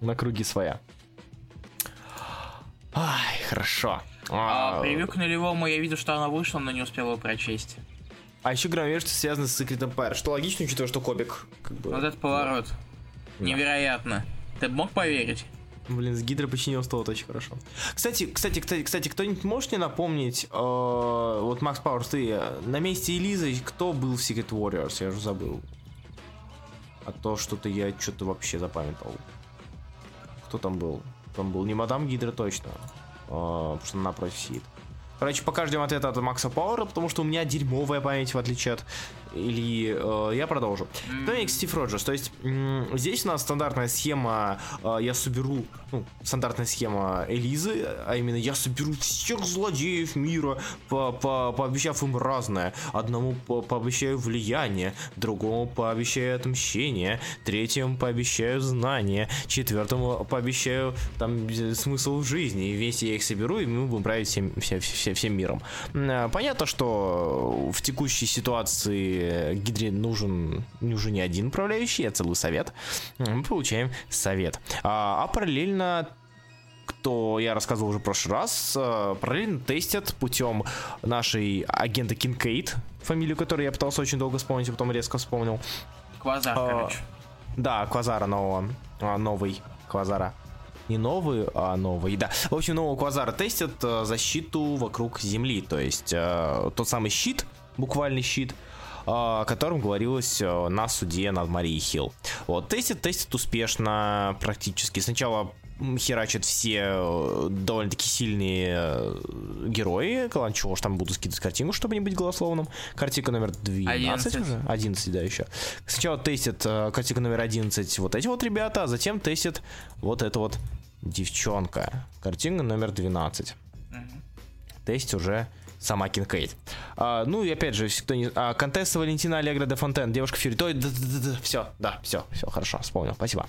на круги своя. Ай, хорошо. А, превью к нулевому я видел, что она вышла, но не успел его прочесть. А еще громовер, что связано с Secret Empire, что логично, учитывая, что Кобик как бы... Вот этот поворот. Да. Невероятно. Ты мог поверить? Блин, с Гидро починил стол, очень хорошо. Кстати, кстати, кстати, кстати, кто-нибудь может мне напомнить, э, вот Макс Пауэрс, ты на месте Элизы, кто был в Secret Warriors? Я уже забыл. А то что-то я что-то вообще запамятовал. Кто там был? Там был не мадам Гидра точно, а, потому что она напротив сидит. Короче, пока ждем ответа от Макса Пауэра, потому что у меня дерьмовая память, в отличие от Ильи, э, я продолжу. Комикс Стив Роджерс. То есть здесь у нас стандартная схема, э, я соберу, ну, стандартная схема Элизы, а именно я соберу всех злодеев мира, по по пообещав им разное. Одному по пообещаю влияние, другому пообещаю отмщение, третьему пообещаю знание, четвертому пообещаю там смысл в жизни. И вместе я их соберу, и мы будем править всем, всем, всем, всем миром. Э, понятно, что в текущей ситуации Гидре нужен, нужен не один управляющий, а целый совет. Мы получаем совет. А, а параллельно кто я рассказывал уже в прошлый раз, э, параллельно тестят путем нашей агента Кинкейт, фамилию которой я пытался очень долго вспомнить, а потом резко вспомнил. Квазар, а, короче. Да, Квазара нового. А, новый Квазара. Не новый, а новый, да. В общем, нового Квазара тестят э, защиту вокруг Земли. То есть э, тот самый щит, буквальный щит, о котором говорилось э, на суде над Марией Хилл. Вот, тестит, тестит успешно практически. Сначала херачат все э, довольно-таки сильные э, герои. Чего ж там буду скидывать картинку, чтобы не быть голословным. Картинка номер 12 11. уже? 11, да, еще. Сначала тестят картинка номер 11 вот эти вот ребята, а затем тестят вот эта вот девчонка. Картинка номер 12. Угу. Тест уже сама Кинкейт. А, ну и опять же, кто не... А, Контесса Валентина Аллегра де Фонтен, девушка Фьюри. Да, да, да, да, все, да, все, все, хорошо, вспомнил, спасибо.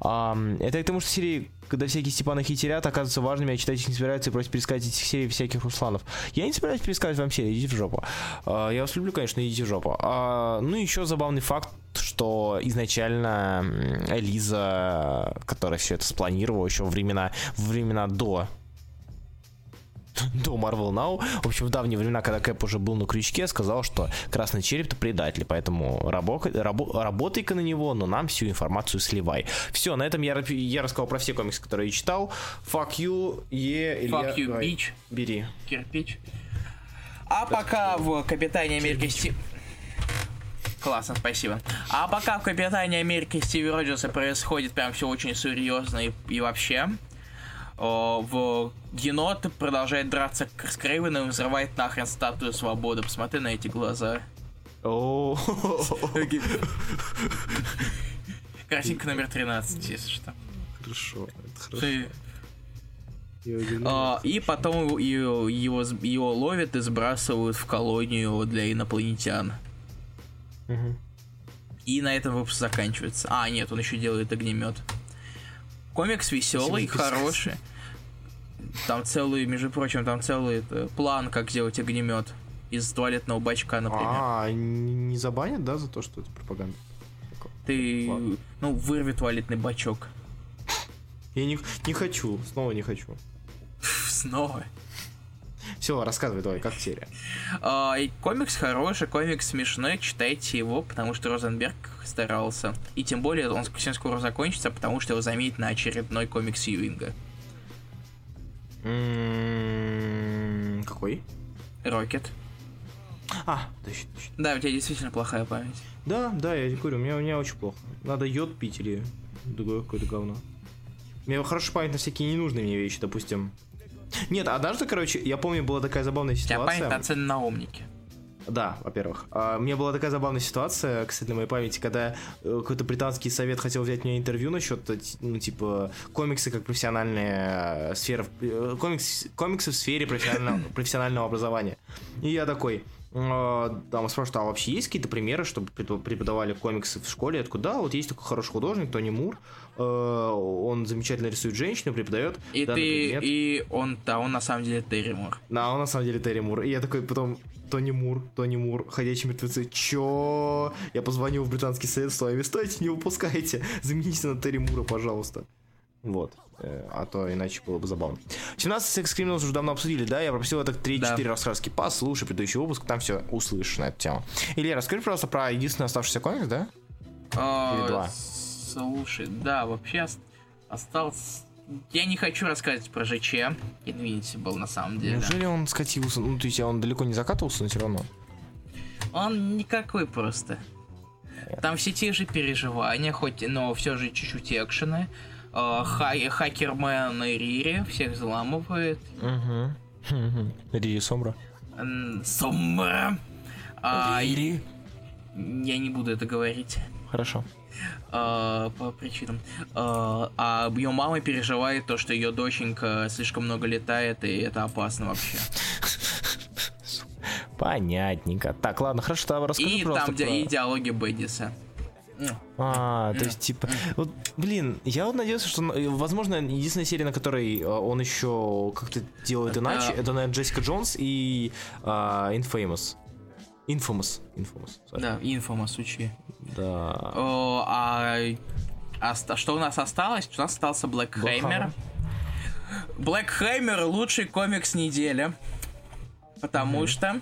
А, это к тому, что серии, когда всякие Степаны хитерят, оказываются важными, а читатель не собирается и просит пересказать этих серий всяких Русланов. Я не собираюсь пересказывать вам серии, идите в жопу. А, я вас люблю, конечно, идите в жопу. А, ну, еще забавный факт, что изначально Элиза, которая все это спланировала еще времена, времена до до Marvel Now. В общем, в давние времена, когда Кэп уже был на крючке, сказал, что Красный Череп-то предатель, поэтому рабо- рабо- работай-ка на него, но нам всю информацию сливай. Все, на этом я, я рассказал про все комиксы, которые я читал. Fuck you, е, Fuck you, Давай, bitch. Бери. Кирпич. А пока в Капитане Америки Стив... Классно, спасибо. А пока в Капитане Америки Стиви Роджерса происходит прям все очень серьезно и, и вообще, в енот продолжает драться с Крейвеном и взрывает нахрен статую свободы. Посмотри на эти глаза. Картинка номер 13, если что. Хорошо, это хорошо. А, и потом его, его, его ловят и сбрасывают в колонию для инопланетян. Угу. И на этом выпуск заканчивается. А, нет, он еще делает огнемет. Комикс веселый, хороший. Там целый, между прочим, там целый это, план, как сделать огнемет из туалетного бачка, например. А, не забанят, да, за то, что это пропаганда? Ты, Ладно. ну, вырви туалетный бачок. Я не, не хочу, снова не хочу. Снова? Все, рассказывай давай, как серия. А, и комикс хороший, комикс смешной, читайте его, потому что Розенберг старался. И тем более он совсем скоро закончится, потому что его заметят на очередной комикс Юинга. Какой? Рокет. А, точно, точно. Да, у тебя действительно плохая память. Да, да, я говорю, у меня, у меня очень плохо. Надо йод пить или другое какое-то говно. У меня хорошая память на всякие ненужные мне вещи, допустим. Нет, однажды, короче, я помню, была такая забавная ситуация. У тебя память на умнике. Да, во-первых. А, у меня была такая забавная ситуация, кстати, на моей памяти, когда э, какой-то британский совет хотел взять мне интервью насчет, э, ну, типа, комиксы как профессиональная э, сфера, комикс, комиксы в сфере профессионального, профессионального образования. И я такой, там спрашивают, а вообще есть какие-то примеры, чтобы преподавали комиксы в школе? Да, вот есть такой хороший художник, Тони Мур, он замечательно рисует женщину, преподает. И ты, предмет. и он, да, он на самом деле Терри Мур. Да, он на самом деле Терри Мур. И я такой потом, Тони Мур, Тони Мур, ходячие мертвецы. Чё? Я позвонил в британский совет с вами. Стойте, не выпускайте. Замените на Терри Мура, пожалуйста. Вот. Э, а то иначе было бы забавно. 17 секс Criminals уже давно обсудили, да? Я попросил это 3-4 да. рассказки. Послушай предыдущий выпуск, там все услышишь на эту тему. Илья, расскажи, просто про единственный оставшийся комикс, да? А, Или два? Слушай, да, вообще остался я не хочу рассказывать про ЖЧ. Invincible на самом деле. Неужели он скатился? Ну, то есть он далеко не закатывался, но все равно. Он никакой просто. Там все те же переживания, хоть, но все же чуть-чуть экшены. Uh, хакермен и Рири всех взламывает. Угу. Рири Сомбра. Сомбра. А, Рири. я не буду это говорить. Хорошо. Uh, по причинам. Uh, а ее мама переживает то, что ее доченька слишком много летает, и это опасно вообще. Понятненько. Так, ладно, хорошо, тогда расскажи И просто там про... и диалоги Бендиса. А, то есть, типа, вот, блин, я вот надеялся, что, возможно, единственная серия, на которой он еще как-то делает иначе, это, наверное, Джессика Джонс и uh, Infamous. Infamous. Infamous. Sorry. Да, Infamous, учи. Да. О, а, а, а что у нас осталось? У нас остался Black Hammer. Black Hammer лучший комикс недели. Потому mm-hmm. что...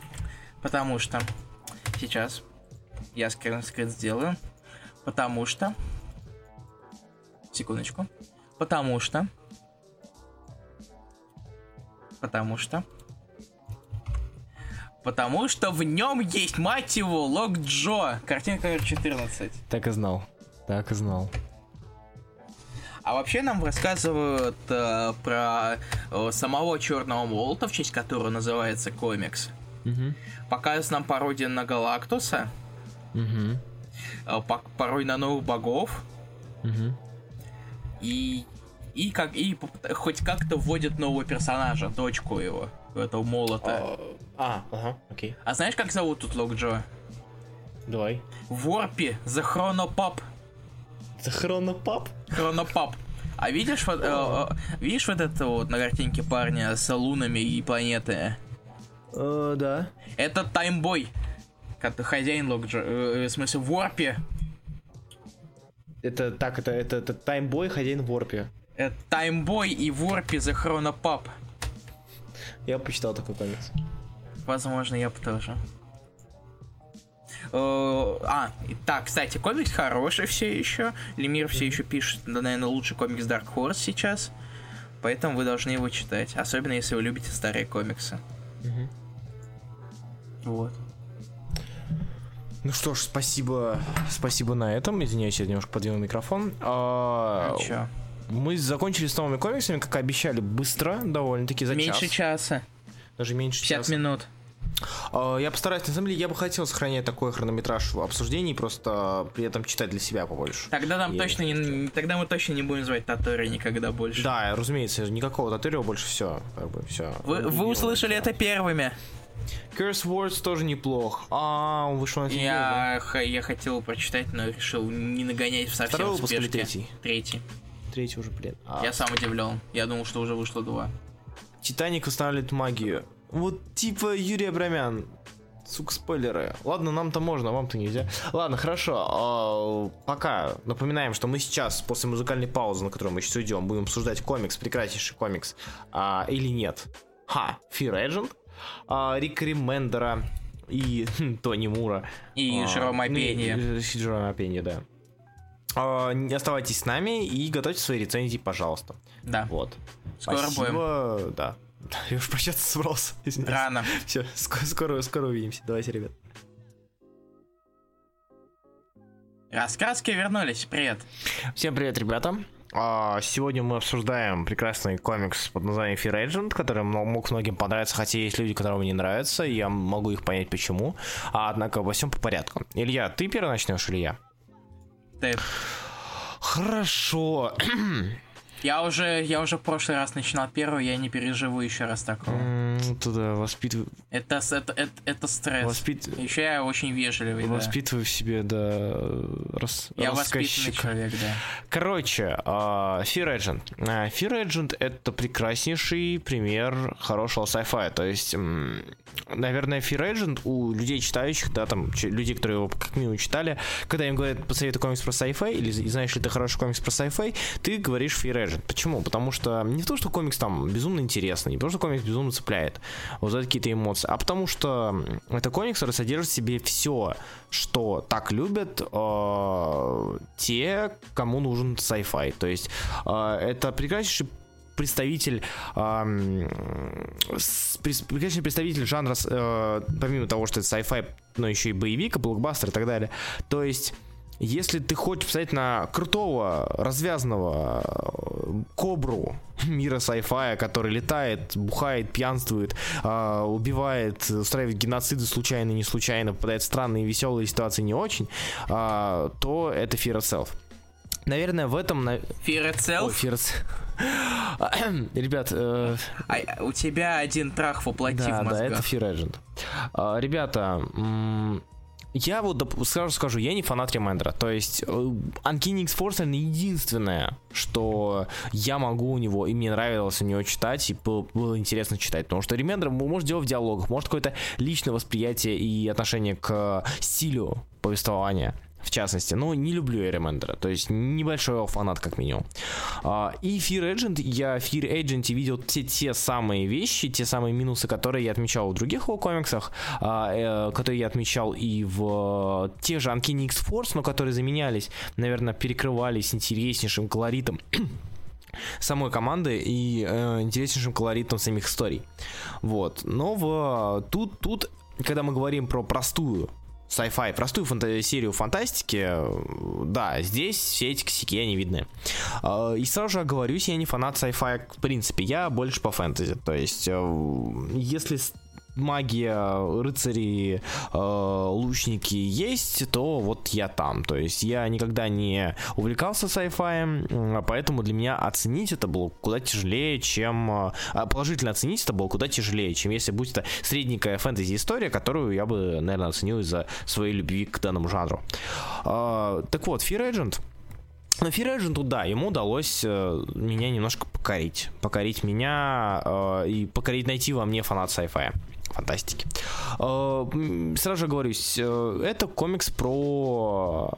Потому что... Сейчас. Я скрин скрин сделаю. Потому что... Секундочку. Потому что... Потому что... Потому что в нем есть, мать его, Лок Джо. Картинка 14. Так и знал. Так и знал. А вообще нам рассказывают э, про э, самого Черного Молота, в честь которого называется комикс. Угу. Показывают нам пародию на Галактуса. Угу. Э, по порой на новых богов. Угу. И и как и хоть как-то вводят нового персонажа, дочку его, этого молота. А, ага, окей. А знаешь, как зовут тут Лок Джо? Давай. Ворпи, The Chronopap. The Chronopap? Chronopap. А видишь вот, э, э, видишь вот это вот на картинке парня с лунами и планеты? Э, да. Это Таймбой. Хозяин Лок Джо. Э, в смысле, Ворпи. Это так, это, это, это Таймбой, хозяин Ворпи. Это Таймбой и Ворпи The Chronopap. Я почитал такой комикс. Возможно, я бы тоже. Uh, а, так, кстати, комикс хороший все еще. Лемир все еще пишет, да, наверное, лучший комикс Dark Horse сейчас. Поэтому вы должны его читать. Особенно если вы любите старые комиксы. Mm-hmm. Вот. Ну что ж, спасибо. Спасибо на этом. Извиняюсь, я немножко подвинул микрофон. А, чё? Мы закончили с новыми комиксами, как обещали, быстро, довольно-таки за Меньше час. часа. Даже меньше 50 часа. минут. А, я постараюсь, на самом деле, я бы хотел сохранять такой хронометраж обсуждений, просто при этом читать для себя побольше. Тогда нам и... точно не, тогда мы точно не будем звать Татори никогда больше. Да, разумеется, никакого Таторио больше все, как бы все. Вы, вы услышали это первыми. Curse Words тоже неплох. А, он вышел на я, х- я хотел прочитать, но решил не нагонять в совсем Второй выпуск или третий? Третий. Третий уже, блин. А... Я сам удивлен. Я думал, что уже вышло два. Титаник устанавливает магию. Вот типа Юрий Абрамян. Сука, спойлеры. Ладно, нам-то можно, вам-то нельзя. Ладно, хорошо. А, пока напоминаем, что мы сейчас, после музыкальной паузы, на которую мы сейчас уйдем, будем обсуждать комикс, прекраснейший комикс, а, или нет. Ха, Fear Agent, Рик Ремендера и Тони Мура. И а, Жерома Пенни. Жерома Пенни, да. А, оставайтесь с нами и готовьте свои рецензии, пожалуйста. Да. Вот. Скоро Спасибо. будем. Да. Я уж прощаться собрался. Извините. Рано. Все, скоро, скоро, скоро увидимся. Давайте, ребят. Рассказки вернулись. Привет. Всем привет, ребята. А, сегодня мы обсуждаем прекрасный комикс под названием Fear Agent, который мог многим понравиться, хотя есть люди, которым не нравится, и я могу их понять почему. А, однако во всем по порядку. Илья, ты первый начнешь или я? Ты. Хорошо. Я уже, я уже в прошлый раз начинал первую, я не переживу еще раз такого. Mm, туда воспитываю. Это, это, это, это стресс. Воспит... Еще я очень вежливый. Воспитываю да. в себе, да. Рас... Я воспитанный человек, да. Короче, uh, Fear Agent. Uh, Fear Agent это прекраснейший пример хорошего sci-fi. То есть, наверное, Fear Agent у людей читающих, да, там, людей, которые его как минимум читали, когда им говорят, посоветуй комикс про sci-fi, или знаешь ли ты хороший комикс про sci-fi, ты говоришь Fear Agent. Почему? Потому что не то, что комикс там безумно интересный, не то, что комикс безумно цепляет, вызывает какие-то эмоции, а потому что это комикс, который содержит в себе все, что так любят э, те, кому нужен sci-fi. То есть э, это прекраснейший представитель, э, прекраснейший представитель жанра, э, помимо того, что это sci-fi, но еще и боевик, блокбастер и так далее. То есть если ты хочешь посмотреть на крутого, развязанного э, кобру мира sci-fi, который летает, бухает, пьянствует, э, убивает, устраивает геноциды случайно, не случайно, попадает в странные, веселые ситуации не очень, э, то это Fear Itself. Наверное, в этом... Fear Itself? Ой, Fear Itself. Ребят... Э... А, у тебя один трах воплоти да, в мозгах. Да, это Fear Agent. Э, ребята, я вот сразу скажу, я не фанат ремендера. То есть э, Uncanny X-Force единственное, что я могу у него, и мне нравилось у него читать, и было, было интересно читать. Потому что ремендер может делать в диалогах, может какое-то личное восприятие и отношение к стилю повествования в частности. Но не люблю Эремендера, то есть небольшой его фанат как минимум. А, и Fear Agent, я в Fear Agent видел те, те самые вещи, те самые минусы, которые я отмечал в других его комиксах, а, э, которые я отмечал и в тех же Uncanny X-Force, но которые заменялись, наверное, перекрывались интереснейшим колоритом самой команды и э, интереснейшим колоритом самих историй. Вот. Но в, тут, тут, когда мы говорим про простую sci-fi, простую фанта- серию фантастики, да, здесь все эти косяки, они видны. А, и сразу же оговорюсь, я не фанат sci-fi в принципе, я больше по фэнтези. То есть, э, если магия, рыцари, э, лучники есть, то вот я там. То есть я никогда не увлекался sci-fi, поэтому для меня оценить это было куда тяжелее, чем... Э, а положительно оценить это было куда тяжелее, чем если будет это средненькая фэнтези-история, которую я бы, наверное, оценил из-за своей любви к данному жанру. Э, так вот, Fear Agent но Fear Agent, да, ему удалось э, меня немножко покорить. Покорить меня э, и покорить, найти во мне фанат sci-fi фантастики. Э, сразу же говорю, э, это комикс про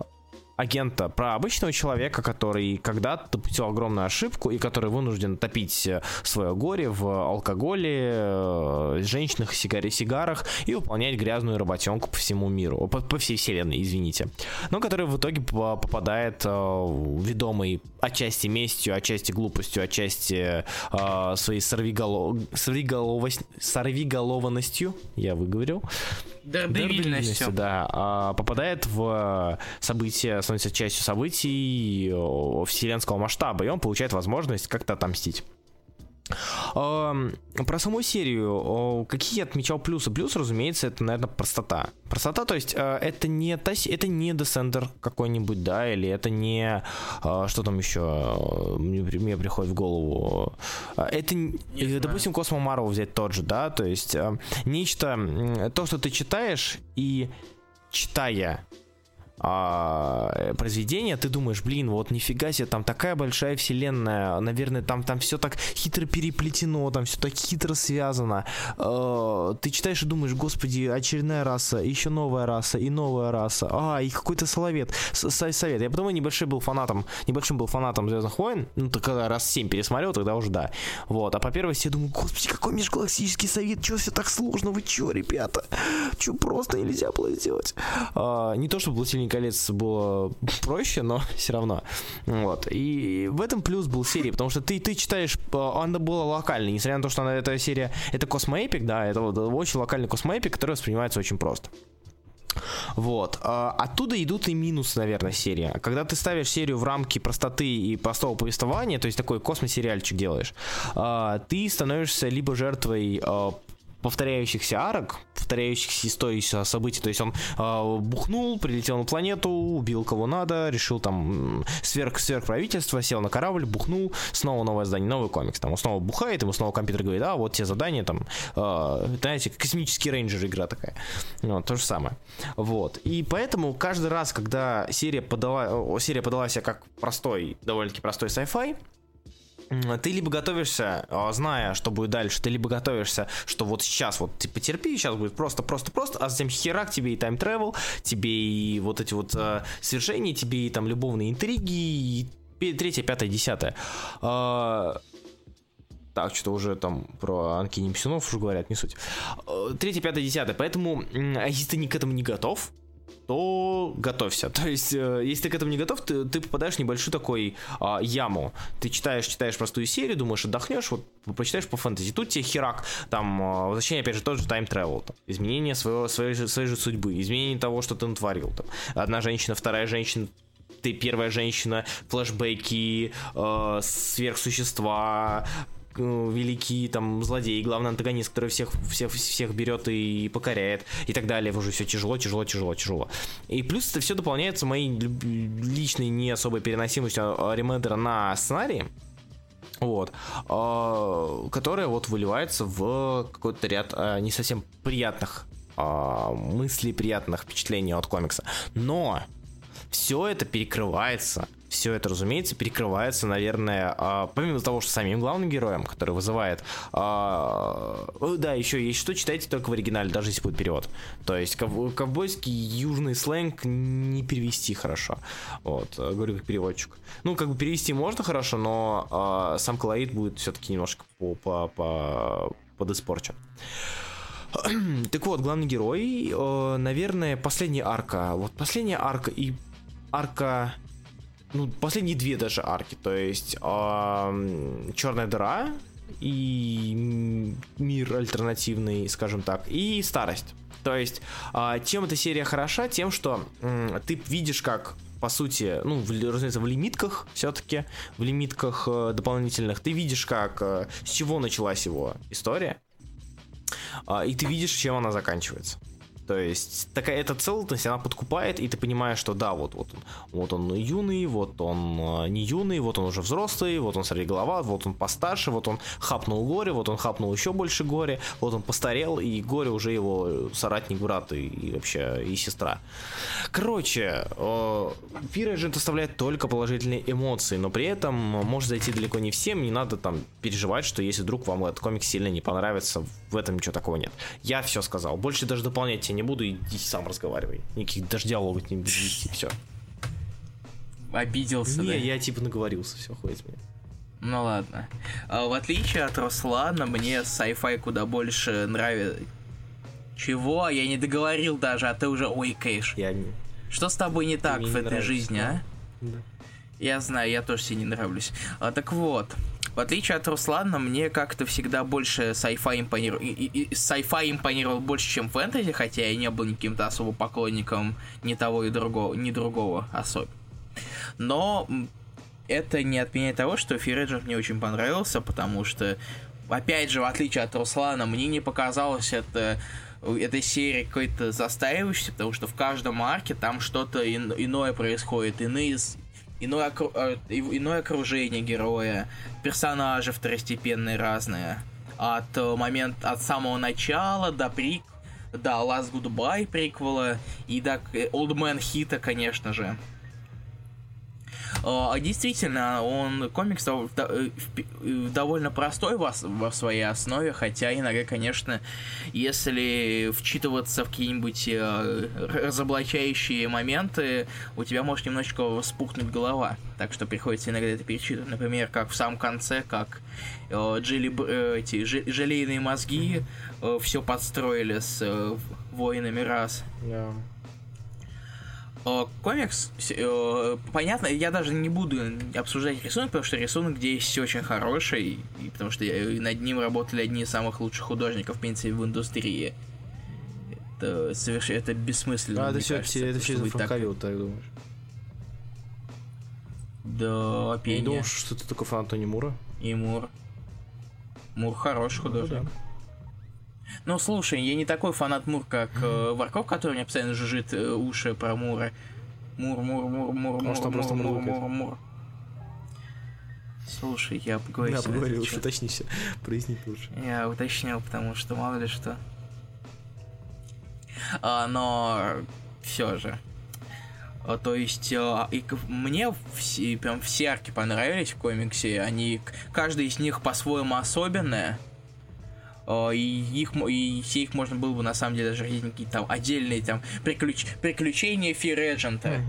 агента, про обычного человека, который когда-то допустил огромную ошибку и который вынужден топить э, свое горе в алкоголе, э, женщинах, сигаре, сигарах и выполнять грязную работенку по всему миру, по, по всей вселенной, извините. Но который в итоге попадает э, ведомый отчасти местью, отчасти глупостью, отчасти э, своей сорвиголов... сорвиголовость... сорвиголованностью, я выговорил, Дербивильностью. Да, а, попадает в события, становится частью событий вселенского масштаба, и он получает возможность как-то отомстить. Про саму серию, какие я отмечал плюсы? Плюс, разумеется, это, наверное, простота. Простота, то есть э, это не та, это не Descender какой-нибудь, да, или это не э, что там еще мне, мне приходит в голову. Э, это, не допустим, Космо Марвел взять тот же, да, то есть нечто, то, что ты читаешь и читая а, произведения, ты думаешь, блин, вот нифига себе, там такая большая вселенная, наверное, там, там все так хитро переплетено, там все так хитро связано. А, ты читаешь и думаешь, господи, очередная раса, еще новая раса и новая раса. А, и какой-то совет. совет. Я потому небольшой был фанатом, небольшим был фанатом Звездных войн, ну, так когда раз 7 пересмотрел, тогда уже да. Вот, а по первой я думаю, господи, какой межгалактический совет, что все так сложно, вы че, ребята? Че просто нельзя было сделать? А, не то, чтобы «Властелин колец было проще, но все равно. Вот. И в этом плюс был серии, потому что ты, ты читаешь, а, она была локальной, несмотря на то, что она, эта серия, это космоэпик, да, это вот очень локальный космоэпик, который воспринимается очень просто. Вот. А, оттуда идут и минусы, наверное, серии. Когда ты ставишь серию в рамки простоты и простого повествования, то есть такой космосериальчик делаешь, а, ты становишься либо жертвой повторяющихся арок, повторяющихся историй, событий. То есть он э, бухнул, прилетел на планету, убил кого надо, решил там сверх, сверх правительства, сел на корабль, бухнул, снова новое здание, новый комикс. Там он снова бухает, ему снова компьютер говорит, а вот те задания, там, э, знаете, космический рейнджер игра такая. Ну, то же самое. Вот. И поэтому каждый раз, когда серия подала, серия подала себя как простой, довольно-таки простой sci-fi, ты либо готовишься, а, зная, что будет дальше, ты либо готовишься, что вот сейчас вот ты потерпи, сейчас будет просто, просто, просто, а затем херак тебе и тайм travel, тебе и вот эти вот э, свершения, тебе и там любовные интриги, и третье, пятое, десятое. Э, так, что-то уже там про Анки Немсюнов уже говорят, не суть. Третье, пятое, десятое. Поэтому, если ты к этому не готов, то готовься. То есть, э, если ты к этому не готов, ты, ты попадаешь в небольшую такой э, яму. Ты читаешь, читаешь простую серию, думаешь, отдохнешь, вот почитаешь по фэнтези. Тут тебе херак, там, э, возвращение, опять же, тот же тайм travel, там, изменение своего, своей, же, своей же судьбы, изменение того, что ты натворил. Там. Одна женщина, вторая женщина, ты первая женщина, флешбеки, э, сверхсущества, великий там злодей, главный антагонист, который всех, всех, всех берет и покоряет, и так далее. Уже все тяжело, тяжело, тяжело, тяжело. И плюс это все дополняется моей личной не особой переносимостью а, ремендера на сценарии. Вот, э, которая вот выливается в какой-то ряд э, не совсем приятных э, мыслей, приятных впечатлений от комикса. Но все это перекрывается все это, разумеется, перекрывается, наверное, а, помимо того, что самим главным героем, который вызывает... А, да, еще есть что, читайте только в оригинале, даже если будет перевод. То есть ков- ковбойский южный сленг не перевести хорошо. Вот, говорю как переводчик. Ну, как бы перевести можно хорошо, но а, сам колорит будет все-таки немножко по, по, по, подиспорчен. Так вот, главный герой, э, наверное, последняя арка. Вот последняя арка и арка... Ну, последние две даже арки. То есть э, Черная дыра и мир альтернативный, скажем так, и старость. То есть, э, чем эта серия хороша? Тем, что э, ты видишь, как по сути, ну, в, разумеется, в лимитках все-таки, в лимитках э, дополнительных, ты видишь, как, э, с чего началась его история, э, и ты видишь, чем она заканчивается. То есть такая эта целостность, она подкупает, и ты понимаешь, что да, вот, вот, вот он юный, вот он э, не юный, вот он уже взрослый, вот он голова, вот он постарше, вот он хапнул горе, вот он хапнул еще больше горе, вот он постарел, и горе уже его соратник, брат и, и вообще и сестра. Короче, э, Fear Agent оставляет только положительные эмоции, но при этом может зайти далеко не всем, не надо там переживать, что если вдруг вам этот комик сильно не понравится, в этом ничего такого нет. Я все сказал, больше даже дополнять тебе не буду, иди сам разговаривай. Никаких даже диалогов не буду вести, все. Обиделся, не, да? я типа наговорился, все, хватит мне. Ну ладно. А, в отличие от Руслана, мне sci-fi куда больше нравится. Чего? Я не договорил даже, а ты уже ой, кэш. Я не... Что с тобой не так в этой жизни, а? Да. Я знаю, я тоже себе не нравлюсь. А, так вот, в отличие от Руслана, мне как-то всегда больше sci-fi импонировал. Sci-fi импонировал больше, чем фэнтези, хотя я не был никаким-то особо поклонником ни того и другого, ни другого особо. Но это не отменяет того, что Фиреджер мне очень понравился, потому что, опять же, в отличие от Руслана, мне не показалось это этой серии какой-то застаивающейся, потому что в каждом арке там что-то иное происходит, иные иное, окру... Э, иное окружение героя, персонажи второстепенные разные. От э, момента, от самого начала до прик, до Last Goodbye приквела и до Old Man Хита, конечно же. А, действительно, он комикс э, довольно простой в своей основе, хотя иногда, конечно, если вчитываться в какие-нибудь э, разоблачающие моменты, у тебя может немножечко вспухнуть голова. Так что приходится иногда это перечитывать. Например, как в самом конце, как э, джели, эти желейные мозги все подстроили с воинами раз. Yeah. Э, комикс, э, понятно, я даже не буду обсуждать рисунок, потому что рисунок здесь очень хороший, и потому что над ним работали одни из самых лучших художников, в принципе, в индустрии. Это совершенно это бессмысленно. А, это все, кажется, это все из так... так думаешь? Да, пение. Я думал, что ты только фанат Тони Мура. И Мур. Мур хороший художник. Ну, да. Ну, слушай, я не такой фанат Мур, как э, Варков, который мне постоянно жужжит э, уши про Мура. Мур, Мур, Мур, Мур, Может, Мур, Мур, Мур, Мур, Мур. Слушай, я поговорил. Я поговорил, уж уточнися. Произни лучше. Я уточнил, потому что мало ли что. А, но все же. А, то есть, а, и мне все, прям все арки понравились в комиксе. Они, каждый из них по-своему особенная. А, и их и все их можно было бы на самом деле даже какие-то там отдельные там приключ, приключения Фиреджента.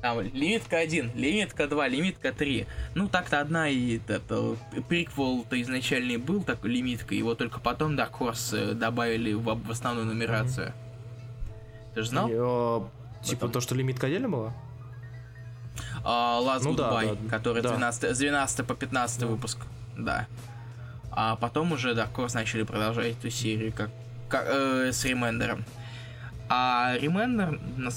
Там лимитка 1, лимитка 2, лимитка 3. Ну, так-то одна и это, приквел-то изначальный был такой лимитка, его только потом Dark Horse э, добавили в, в основную нумерацию. Ты же знал? Я Типа Потом... то, что лимитка отдельно была? Uh, Last ну, Goodbye, да, да, который да. 12, с 12 по 15 да. выпуск. Да. А потом уже, да, Корс начали продолжать эту серию как, как э, с ремендером. А ремендер, на,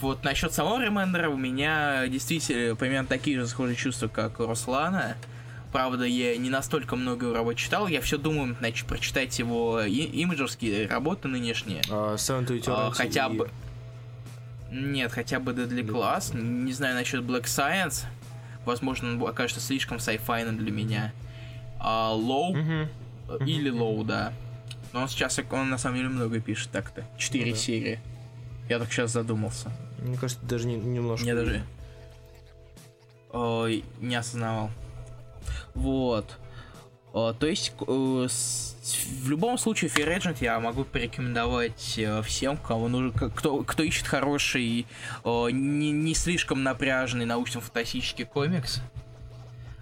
вот насчет самого ремендера у меня действительно примерно такие же схожие чувства, как у Руслана. Правда, я не настолько много его работ читал. Я все думаю, значит, прочитать его и- имиджерские работы нынешние. Uh, uh, хотя бы... Нет, хотя бы Deadly Class. Не знаю насчет Black Science. Возможно, он окажется слишком сайфайным для меня. А Low uh-huh. или Low, да. Но он сейчас, он на самом деле много пишет так-то. Четыре ну, да. серии. Я так сейчас задумался. Мне кажется, даже не, немножко. Не даже. Ой, не осознавал. Вот. О, то есть, э, с, в любом случае, Fear Agent я могу порекомендовать э, всем, кому нужен, кто, кто ищет хороший, э, не, не слишком напряженный научно-фантастический комикс,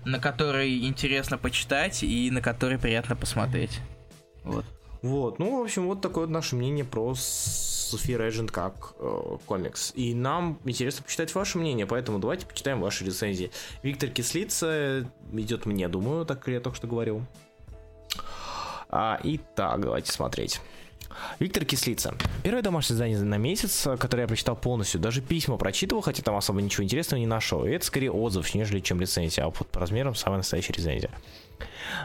на который интересно почитать и на который приятно посмотреть. Вот. Вот, ну, в общем, вот такое вот наше мнение про Fear Agent как э, комикс. И нам интересно почитать ваше мнение, поэтому давайте почитаем ваши рецензии. Виктор Кислица идет мне, думаю, так как я только что говорил. А, итак, давайте смотреть. Виктор Кислица. Первое домашнее задание на месяц, которое я прочитал полностью. Даже письма прочитывал, хотя там особо ничего интересного не нашел. И это скорее отзыв, нежели чем рецензия. А вот по размерам самая настоящая рецензия.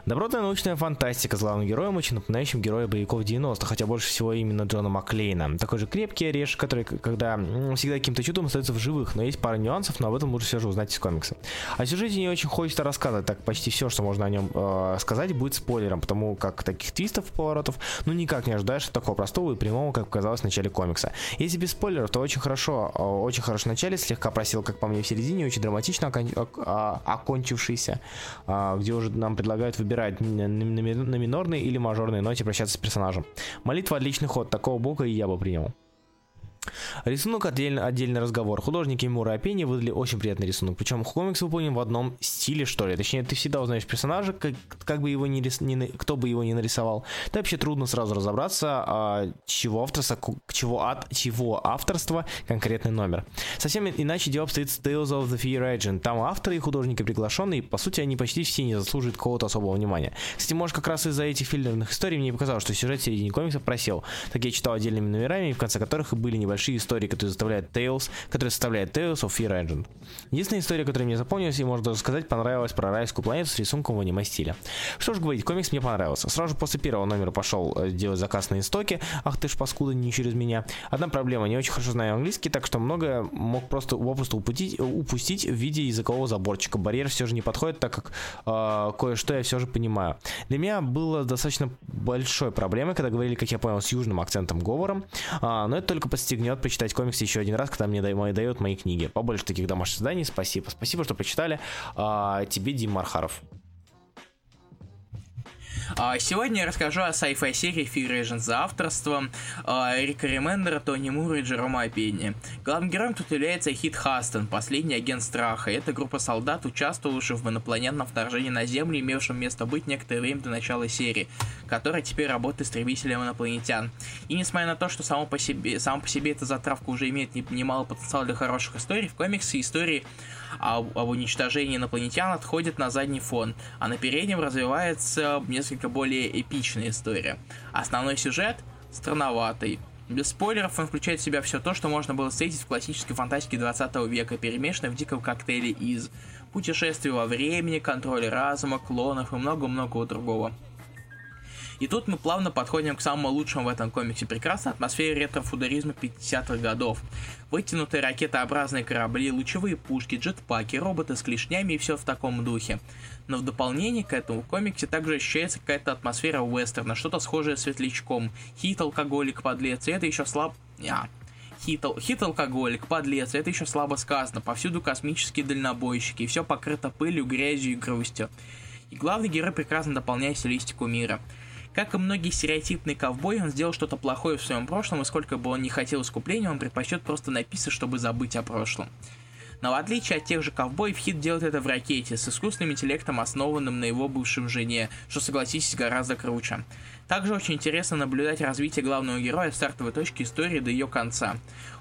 Добротная научная фантастика с главным героем, очень напоминающим героя боевиков 90 хотя больше всего именно Джона Маклейна. Такой же крепкий орешек, который, когда всегда каким-то чудом остается в живых, но есть пара нюансов, но об этом лучше все же узнать из комикса. О сюжете не очень хочется рассказывать, так почти все, что можно о нем э, сказать, будет спойлером, потому как таких твистов, поворотов, ну никак не ожидаешь от такого простого и прямого, как показалось в начале комикса. Если без спойлеров, то очень хорошо, э, очень хорошо в начале, слегка просил, как по мне, в середине, очень драматично окон, а, окончившийся, э, где уже нам предлагают выбирать на минорной или мажорной ноте прощаться с персонажем. Молитва отличный ход, такого бога и я бы принял. Рисунок отдельно, отдельный разговор. Художники Мура Апени выдали очень приятный рисунок. Причем комикс выполнен в одном стиле, что ли. Точнее, ты всегда узнаешь персонажа, как, как бы его ни, рис, ни, кто бы его ни нарисовал. Да вообще трудно сразу разобраться, а, чего авторства, чего, от, чего авторства конкретный номер. Совсем иначе дело обстоит с Tales of the Fear Agent. Там авторы и художники приглашенные, и, по сути, они почти все не заслуживают какого-то особого внимания. Кстати, может, как раз из-за этих фильмных историй мне показалось, что сюжет середине комикса просел. Так я читал отдельными номерами, в конце которых и были небольшие истории, которые заставляют Tales, которые составляют Tales of Fear Agent. Единственная история, которая мне запомнилась и, можно даже сказать, понравилась про райскую планету с рисунком в аниме-стиле. Что ж говорить, комикс мне понравился. Сразу после первого номера пошел э, делать заказ на истоке. Ах ты ж паскуда, не через меня. Одна проблема, не очень хорошо знаю английский, так что многое мог просто попросту упустить, упустить в виде языкового заборчика. Барьер все же не подходит, так как э, кое-что я все же понимаю. Для меня было достаточно большой проблемой, когда говорили, как я понял, с южным акцентом говором, э, но это только подстегнет почитать комиксы еще один раз, когда мне дают мои книги. Побольше таких домашних заданий. Спасибо. Спасибо, что прочитали. А, тебе, Дим Мархаров. А, сегодня я расскажу о sci-fi серии Fear Agent за авторством а, Рика Ремендера, Тони Мура и Джерома Апенни. Главным героем тут является Хит Хастон, последний агент страха. Это группа солдат, участвовавших в инопланетном вторжении на Землю, имевшем место быть некоторое время до начала серии, которая теперь работает истребителем инопланетян. И несмотря на то, что само по себе, само по себе эта затравка уже имеет немало потенциала для хороших историй, в комиксе истории об, об уничтожении инопланетян отходит на задний фон, а на переднем развивается несколько более эпичная история. Основной сюжет странноватый. Без спойлеров он включает в себя все то, что можно было встретить в классической фантастике 20 века, перемешанной в диком коктейле из путешествий во времени, контроля разума, клонов и много-много другого. И тут мы плавно подходим к самому лучшему в этом комиксе. Прекрасной атмосфере ретро-футуризма 50-х годов. Вытянутые ракетообразные корабли, лучевые пушки, джетпаки, роботы с клешнями и все в таком духе. Но в дополнение к этому в комиксе также ощущается какая-то атмосфера вестерна, что-то схожее с светлячком. Хит, алкоголик, подлец, и это еще слаб... А, хит, хит алкоголик, подлец, это еще слабо сказано. Повсюду космические дальнобойщики, и все покрыто пылью, грязью и грустью. И главный герой прекрасно дополняет стилистику мира. Как и многие стереотипные ковбои, он сделал что-то плохое в своем прошлом, и сколько бы он не хотел искупления, он предпочтет просто написать, чтобы забыть о прошлом. Но в отличие от тех же ковбоев, Хит делает это в ракете, с искусственным интеллектом, основанным на его бывшем жене, что, согласитесь, гораздо круче. Также очень интересно наблюдать развитие главного героя с стартовой точки истории до ее конца.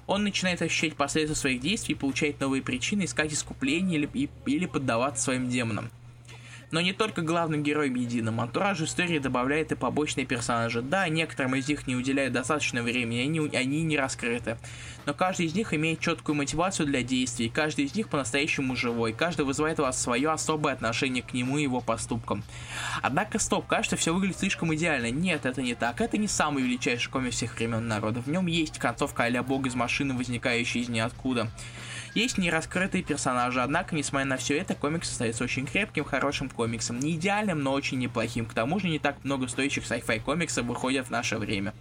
Он начинает ощущать последствия своих действий, получает новые причины, искать искупление или, или поддаваться своим демонам. Но не только главным героям единым, антуражу истории добавляет и побочные персонажи. Да, некоторым из них не уделяют достаточно времени, они, они не раскрыты. Но каждый из них имеет четкую мотивацию для действий, каждый из них по-настоящему живой, каждый вызывает у вас свое особое отношение к нему и его поступкам. Однако, стоп, кажется, все выглядит слишком идеально. Нет, это не так. Это не самый величайший комик всех времен народа. В нем есть концовка а бог из машины, возникающая из ниоткуда. Есть нераскрытые персонажи, однако, несмотря на все это, комикс остается очень крепким, хорошим комиксом. Не идеальным, но очень неплохим. К тому же, не так много стоящих sci-fi комиксов выходят в наше время.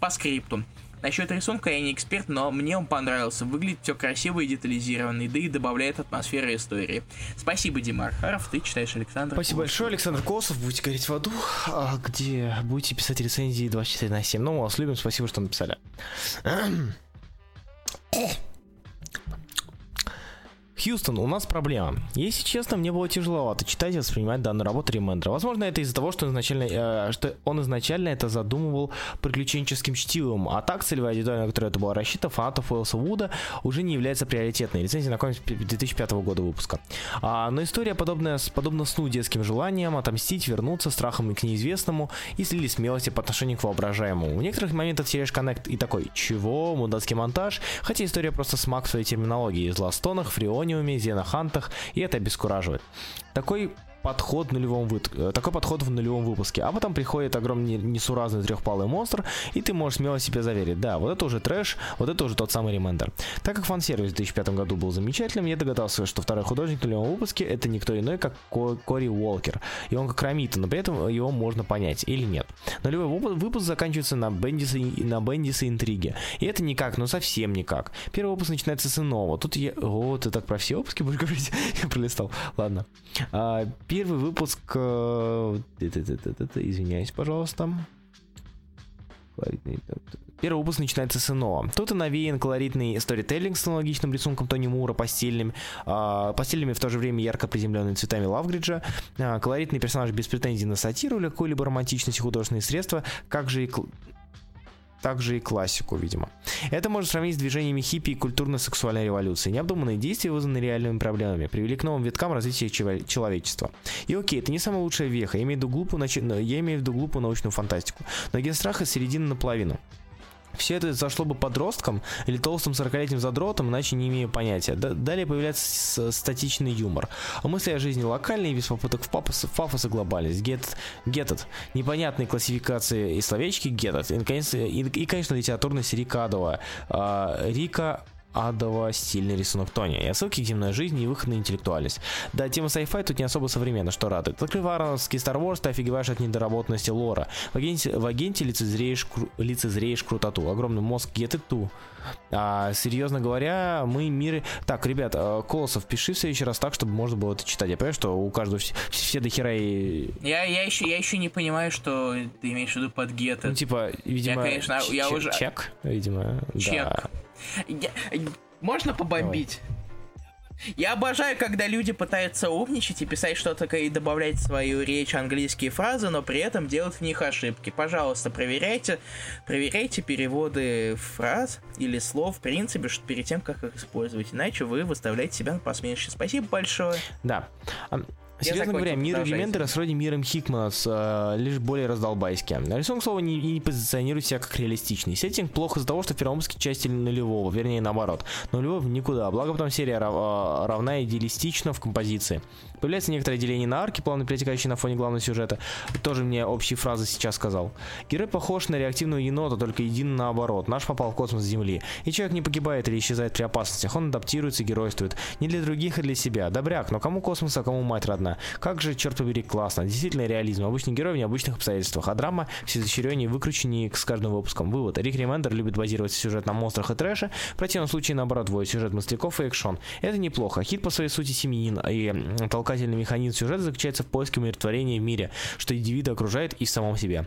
По скрипту. Насчет рисунка я не эксперт, но мне он понравился. Выглядит все красиво и детализированно, да и добавляет атмосферы истории. Спасибо, Димар Харов, ты читаешь Александр Спасибо Колосов. большое, Александр Косов. Будете гореть в аду, а где будете писать рецензии 24 на 7. Ну, мы вас любим, спасибо, что написали. Хьюстон, у нас проблема. Если честно, мне было тяжеловато читать и воспринимать данную работу Ремендера. Возможно, это из-за того, что, изначально, э, что он изначально это задумывал приключенческим чтивом, а так целевая аудитория, на которую это было рассчитано, фанатов Уэлса Вуда, уже не является приоритетной. Рецензия на комикс 2005 года выпуска. А, но история подобная, подобна сну детским желанием отомстить, вернуться, страхом к неизвестному и слили смелости по отношению к воображаемому. В некоторых моментах теряешь коннект и такой, чего, мудацкий монтаж, хотя история просто смак в своей терминологии, злостонах, фреоне, Зенониуме, Зенохантах, и это обескураживает. Такой подход в нулевом вы... Э, такой подход в нулевом выпуске. А потом приходит огромный несуразный трехпалый монстр, и ты можешь смело себе заверить, да, вот это уже трэш, вот это уже тот самый ремендер. Так как фан-сервис в 2005 году был замечательным, я догадался, что второй художник в нулевом выпуске это никто иной, как Кори Уолкер. И он как Рамита, но при этом его можно понять или нет. Нулевой выпуск заканчивается на Бендисе, на Бендисе интриге. И это никак, ну совсем никак. Первый выпуск начинается с иного. Тут я... О, ты так про все выпуски будешь говорить? я пролистал. Ладно. А, первый выпуск... Э, извиняюсь, пожалуйста. Первый выпуск начинается с иного. Тут и навеян колоритный сторителлинг с аналогичным рисунком Тони Мура, постельным, э, постельными в то же время ярко приземленными цветами Лавгриджа, э, колоритный персонаж без претензий на сатиру или какой-либо романтичности художественные средства, как же и также и классику, видимо. Это можно сравнить с движениями хиппи и культурно-сексуальной революции. Необдуманные действия, вызванные реальными проблемами, привели к новым виткам развития человечества. И окей, это не самая лучшая веха, я имею в виду глупую, я имею в виду глупую научную фантастику. Но ген страха середина наполовину. Все это зашло бы подросткам или толстым 40-летним задротом, иначе не имею понятия. далее появляется статичный юмор. А мысли о жизни локальные, без попыток в пафос, в пафос и глобальность. Get, get it. Непонятные классификации и словечки get it. И, конечно, и, и, конечно литературность Рика Адова. А, Рика адово стильный рисунок Тони, и отсылки к земной жизни и выход на интеллектуальность. Да, тема sci-fi тут не особо современна, что радует. Открыв варовский Star Wars, ты офигеваешь от недоработанности лора. В агенте, в агенте лицезреешь, кру, лицезреешь крутоту. Огромный мозг get it too. А, серьезно говоря, мы миры... Так, ребят, э, Колосов, пиши в следующий раз так, чтобы можно было это читать. Я понимаю, что у каждого все, все до хера и... Я, я, еще, я еще не понимаю, что ты имеешь в виду под get Ну, типа, видимо... Я, конечно, я уже... Чек, видимо, Чек. Да. Я... Можно побомбить? Давай. Я обожаю, когда люди пытаются умничать и писать что-то и добавлять в свою речь английские фразы, но при этом делать в них ошибки. Пожалуйста, проверяйте, проверяйте переводы фраз или слов, в принципе, перед тем, как их использовать. Иначе вы выставляете себя на посмешище. Спасибо большое. Да. Серьезно говоря, мир Элементера сродни миром Хикмана, с, э, лишь более раздолбайски. Рисунок, слова, не, не позиционирует себя как реалистичный. Сеттинг плохо из-за того, что в первом выпуске части нулевого, вернее наоборот. Нулевого никуда, благо потом серия рав, э, равна идеалистично в композиции. Появляется некоторое деление на арки, плавно перетекающие на фоне главного сюжета. Тоже мне общие фразы сейчас сказал. Герой похож на реактивного енота, только един наоборот. Наш попал в космос с Земли. И человек не погибает или исчезает при опасностях. Он адаптируется и геройствует. Не для других, а для себя. Добряк, но кому космос, а кому мать родная? одна. Как же, черт побери, классно. Действительно реализм. Обычный герой в необычных обстоятельствах. А драма все изощреннее и выкрученнее с каждым выпуском. Вывод. Рик Ремендер любит базировать сюжет на монстрах и трэше. В противном случае, наоборот, вводит сюжет мысляков и экшон. Это неплохо. Хит по своей сути семьянин. И толкательный механизм сюжета заключается в поиске умиротворения в мире, что индивида окружает и в самом себе.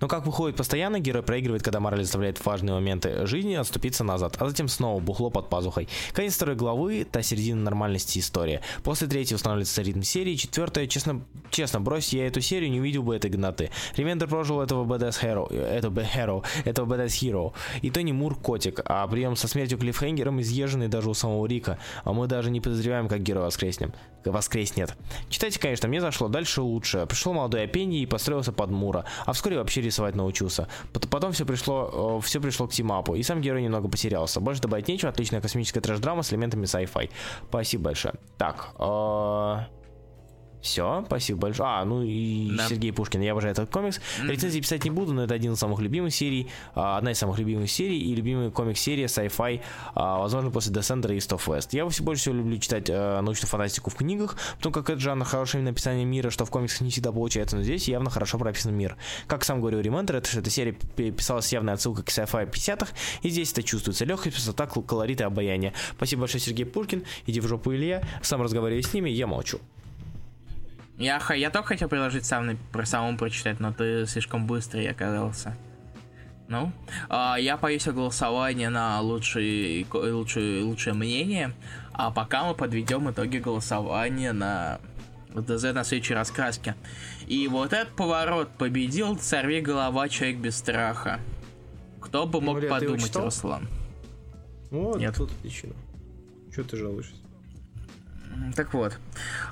Но как выходит постоянно, герой проигрывает, когда мораль заставляет важные моменты жизни отступиться назад, а затем снова бухло под пазухой. Конец второй главы, та середина нормальности истории. После третьей устанавливается ритм серии, четвертая, честно, честно, брось я эту серию, не увидел бы этой гноты. Ремендер прожил этого badass hero, этого hero, этого badass hero. И то не Мур котик, а прием со смертью клиффхенгером изъезженный даже у самого Рика, а мы даже не подозреваем, как герой воскреснем. Воскреснет. Читайте, конечно, мне зашло дальше лучше. Пришел молодой Апенди и построился под Мура, а вскоре вообще рисовать научился. Потом все пришло, все пришло к тимапу, и сам герой немного потерялся. Больше добавить нечего, отличная космическая трэш-драма с элементами sci-fi. Спасибо большое. Так, э все, спасибо большое. А, ну и да. Сергей Пушкин, я обожаю этот комикс. Mm-hmm. Рецензии писать не буду, но это один из самых любимых серий, а, одна из самых любимых серий и любимый комикс-серия sci-fi, а, возможно, после Descender и of West. Я все больше всего люблю читать а, научную фантастику в книгах, потому как это жанр хорошее написание мира, что в комиксах не всегда получается, но здесь явно хорошо прописан мир. Как сам говорю, Ремендер, это, эта серия писалась явная отсылка к sci-fi 50-х, и здесь это чувствуется. Легкость, простота, колорит и обаяние. Спасибо большое, Сергей Пушкин. Иди в жопу, Илья. Сам разговаривай с ними, я молчу. Я, я только хотел предложить сам, про самому прочитать, но ты слишком быстрый оказался. Ну, а, я повесил голосование на лучшее, лучшее, лучшее мнение, а пока мы подведем итоги голосования на ДЗ на следующей раскраске. И вот этот поворот победил «Сорви голова, человек без страха». Кто бы мог Мария, подумать, Руслан? Вот, Нет. тут причина. Что ты жалуешься? Так вот,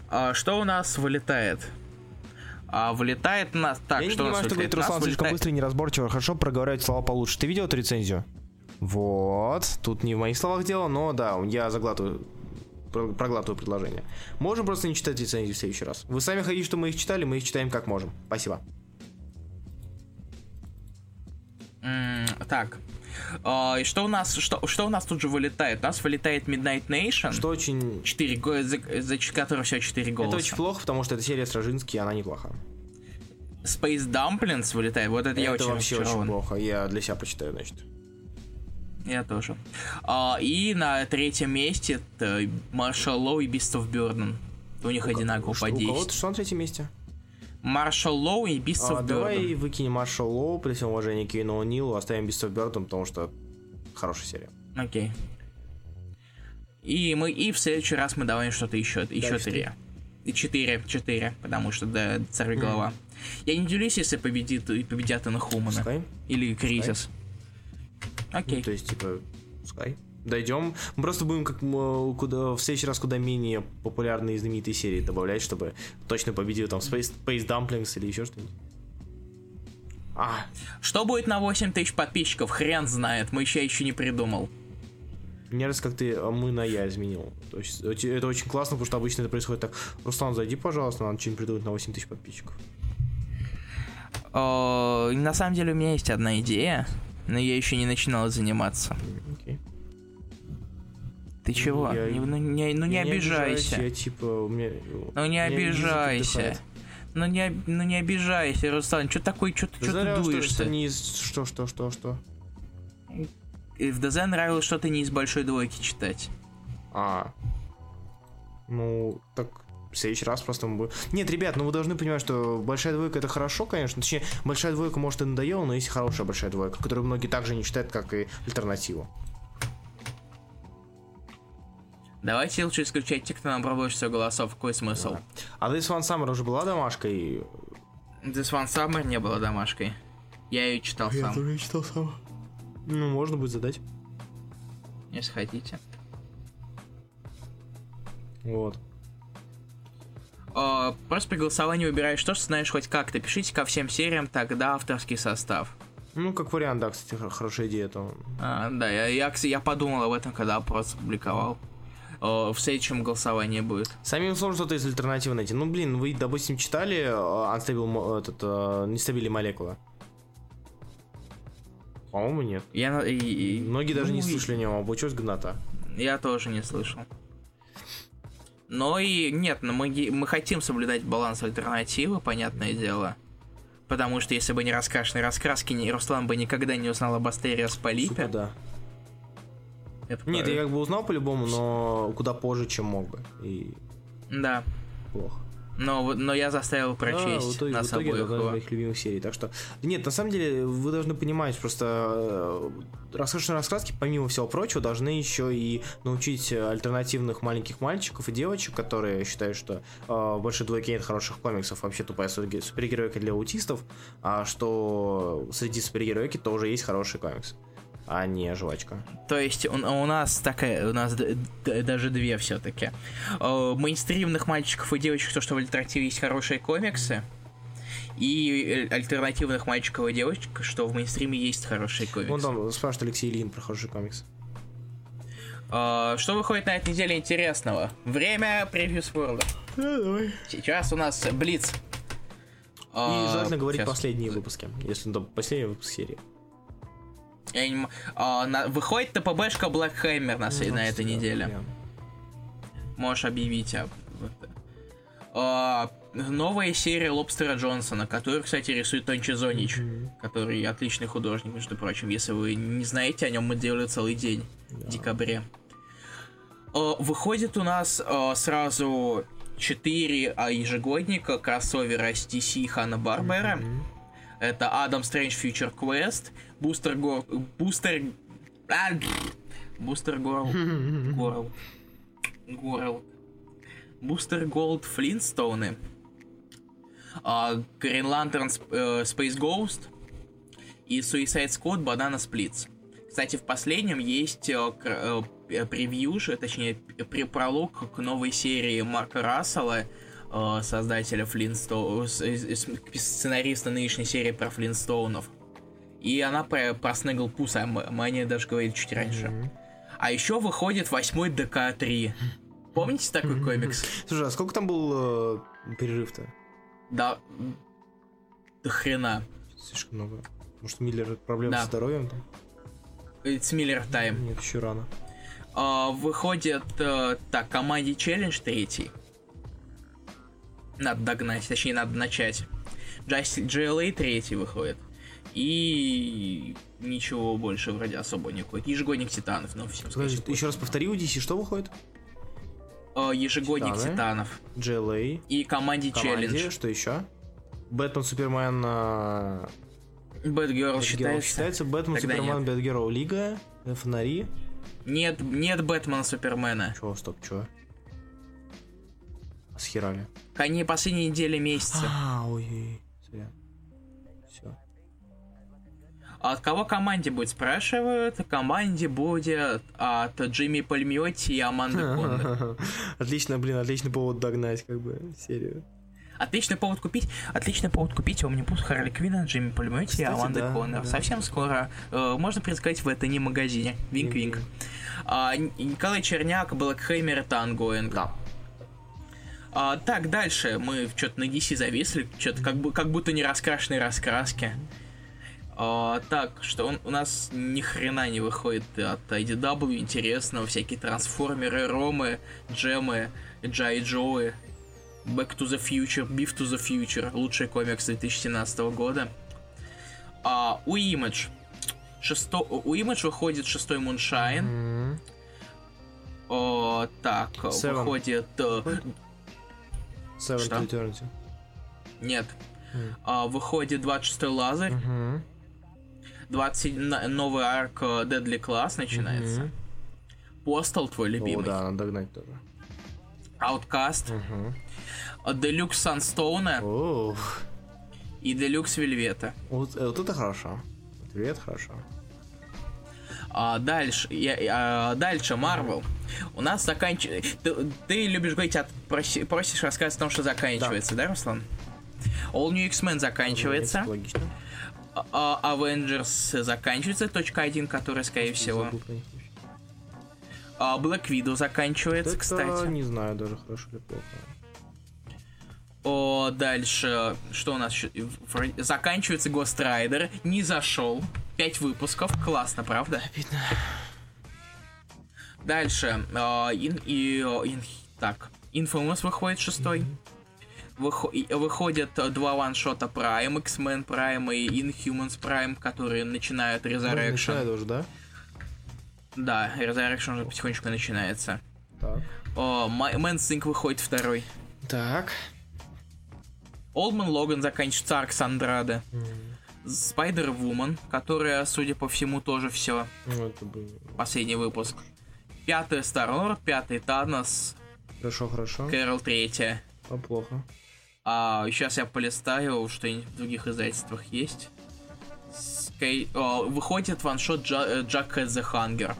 а что у нас вылетает? А вылетает у нас так, Я что не понимаю, что говорит Руслан слишком быстро и неразборчиво. Хорошо проговаривать слова получше. Ты видел эту рецензию? Вот. Тут не в моих словах дело, но да, я заглатываю проглатываю предложение. Можем просто не читать рецензии в следующий раз. Вы сами хотите, что мы их читали, мы их читаем как можем. Спасибо. Mm, так, и что у нас, что, что у нас тут же вылетает? У нас вылетает Midnight Nation. Что очень... 4, за, за которого всего 4 голоса. Это очень плохо, потому что эта серия Стражинский, она неплоха. Space Dumplings вылетает, вот это, это я очень вообще очень плохо, я для себя почитаю, значит. Я тоже. Uh, и на третьем месте Маршал Лоу и Beast of Burden. У них у одинаково по 10. У кого-то что на третьем месте? Маршал Лоу и Beasts а, Давай выкинем Маршал Лоу, при всем уважении к Кейну Нилу, оставим of Burden, потому что хорошая серия. Окей. И мы и в следующий раз мы давай что-то еще, еще три. И четыре, четыре, потому что да, царь голова. Mm. Я не делюсь, если победит и победят Инхуманы. Или Кризис. Окей. Ну, то есть, типа, пускай дойдем. Мы просто будем как куда, в следующий раз куда менее популярные и знаменитые серии добавлять, чтобы точно победил там Space, Space Dumplings или еще что-нибудь. А. Что будет на 8 тысяч подписчиков? Хрен знает, мы еще еще не придумал. Мне нравится, как ты а мы на я изменил. То есть это очень классно, потому что обычно это происходит так. Руслан, зайди, пожалуйста, надо что-нибудь придумать на 8 тысяч подписчиков. О, на самом деле у меня есть одна идея, но я еще не начинал заниматься. Okay. Ты чего? Я, не, ну, не, ну не обижайся. Я типа у меня. Ну не обижайся. Ну не, ну не обижайся, Руслан. Что такое, что ты, что ты дуешься? Что, не из... что, что, что, что? И в ДЗ нравилось что-то не из большой двойки читать. А. Ну, так в следующий раз просто мы будем... Нет, ребят, ну вы должны понимать, что большая двойка это хорошо, конечно. Точнее, большая двойка может и надоела, но есть хорошая большая двойка, которую многие также не считают, как и альтернативу. Давайте лучше исключать тех, кто набрал больше всего голосов. Какой смысл? Да. А This One Summer уже была домашкой? This One Summer не была домашкой. Я ее читал Я сам. Я тоже читал сам. Ну, можно будет задать. Если хотите. Вот. О, просто при голосовании выбираешь то, что знаешь хоть как-то. Пишите ко всем сериям, тогда авторский состав. Ну, как вариант, да, кстати, хорошая идея. То... А, да, я, я, я подумал об этом, когда просто публиковал в следующем голосовании будет. Самим сложно что-то из альтернативы найти. Ну, блин, вы, допустим, читали э, Unstable, этот, uh, Нестабили молекула? По-моему, нет. Я, и, и, Многие ну, даже не ну, слышали о нем, обучусь гната. Я тоже не слышал. Но и нет, но мы, мы хотим соблюдать баланс альтернативы, понятное дело. Потому что если бы не раскрашенные раскраски, Руслан бы никогда не узнал об Астериас Полипе. Сука, да. Это Нет, я как бы узнал по-любому, но куда позже, чем мог бы. И... Да. Плохо. Но, но я заставил прочесть да, в итоге, нас в итоге обоих. Это моих любимых серий. Так что. Нет, на самом деле, вы должны понимать, просто э, раскрашенные раскраски, помимо всего прочего, должны еще и научить альтернативных маленьких мальчиков и девочек, которые считают, что э, больше двойки нет хороших комиксов, вообще тупая супергеройка для аутистов, а что среди супергеройки тоже есть хороший комикс а не жвачка. То есть у, у нас такая, у нас даже две все-таки. Э, мейнстримных мальчиков и девочек, то, что в альтернативе есть хорошие комиксы, и альтернативных мальчиков и девочек, что в мейнстриме есть хорошие комиксы. Вон там спрашивает Алексей Ильин про хороший комикс. Uh, что выходит на этой неделе интересного? Время превью World. давай. Сейчас у нас Блиц. И желательно говорить сейчас. последние выпуски, если это последний выпуск серии. Я не... а, на... Выходит ТПБшка Black Hammer на, ну, на этой неделе. Прям. Можешь объявить об а, новая серия Лобстера Джонсона, которую, кстати, рисует Тончи Зонич, mm-hmm. который отличный художник, между прочим. Если вы не знаете о нем, мы делали целый день yeah. в декабре. А, выходит у нас а, сразу 4 а, ежегодника кроссовера с DC и Хана Барбера. Mm-hmm. Это Адам Стрэндж Future Quest, Бустер Гор... Бустер... А, Бустер Горл... Горл... Горл... Бустер Голд Флинстоуны, Green Lantern Space Ghost и Suicide Squad Banana Splits. Кстати, в последнем есть э, превью, точнее, пролог к новой серии Марка Рассела, э, создателя Флинстоунов, сценариста нынешней серии про Флинстоунов. И она про, про Снегл Пус, а мы, мы о ней даже говорили чуть раньше. Mm-hmm. А еще выходит восьмой ДК-3. Помните такой комикс? Слушай, а сколько там был э, перерыв-то? Да, до хрена. Слишком много. Может, Миллер проблемы да. со здоровьем там? It's Miller Time. Нет, еще рано. Uh, выходит, uh, так, команде челлендж третий. Надо догнать, точнее, надо начать. GLA третий выходит. И ничего больше вроде особо не выходит. Ежегодник Титанов, но всем Подожди, еще раз повтори, у DC что выходит? Uh, ежегодник Титаны, Титанов. GLA. И команде, команде Челлендж. Что еще? Бэтмен, Супермен... Uh... Бэтгерл считается. Считается Бэтмен, Супермен, Бэтгерл Лига, Фонари. Нет, нет Бэтмена, Супермена. Чего, стоп, чего? Схерали. Они последние недели месяца. А, ой, ой, Все. А от кого команде будет, спрашивают. Команде будет от Джимми Пальмиотти и Аманды Коннор. Отлично, блин, отличный повод догнать, как бы, серию. Отличный повод купить, отличный повод купить Омнибус Харли Квинна, Джимми Пальмиотти и Аманды да, Коннор. Да. Совсем скоро э, можно предсказать в это не магазине. Винк-винк. А, Николай Черняк, Блэк Хеймер, Тангоинг. Да. А, так, дальше. Мы что-то на DC зависли, что-то как, бы, как будто не раскрашенные раскраски. А, так, что он, у нас ни хрена не выходит от IDW интересного. Всякие трансформеры, ромы, джемы, Джай Джоуи. Back to the Future, Beef to the Future. Лучший комикс 2017 года. А, у Image. Шесто... У Image выходит шестой Муншайн. Mm-hmm. О, так, Seven. выходит... Э, Seven Что? Eternity. Нет. Mm. А, выходит 26-й Лазарь. Mm-hmm. 20 новый арк э, Deadly Class начинается. Mm-hmm. Postal твой любимый. О, да, надо догнать тоже. Outcast. Mm-hmm. Deluxe Sunstone. Oh. И Deluxe Вельвета. Вот, э, вот это хорошо. Вельвет хорошо. А, дальше, я, а, дальше, Marvel. У нас заканчивается... Ты, ты любишь говорить, от, проси, просишь рассказать о том, что заканчивается, да, да Руслан? All New X-Men заканчивается. Логично. А, а, Avengers заканчивается, точка 1, которая, скорее всего. А Black Widow заканчивается, Это кстати. не знаю даже, хорошо или плохо. О, дальше, что у нас еще? Заканчивается Ghost Rider, не зашел. Пять выпусков, классно, правда? Обидно. Дальше, э, ин, и, ин, так, Infamous выходит шестой. Mm-hmm. выходят два ваншота Prime, X-Men Prime и Inhumans Prime, которые начинают Resurrection. Начинают уже, да? Да, Resurrection уже потихонечку начинается. Так. О, Inc. выходит второй. Так. Олдман Логан заканчивается Арк Сандрада. Спайдер Вумен, которая, судя по всему, тоже все. Ну, это был... Последний выпуск. Пятый Старлорд, пятый Танос. Хорошо, хорошо. Кэрол третья. А плохо. А, сейчас я полистаю, что-нибудь в других издательствах есть. Скай... О, выходит ваншот Джа... Джак the Hunger,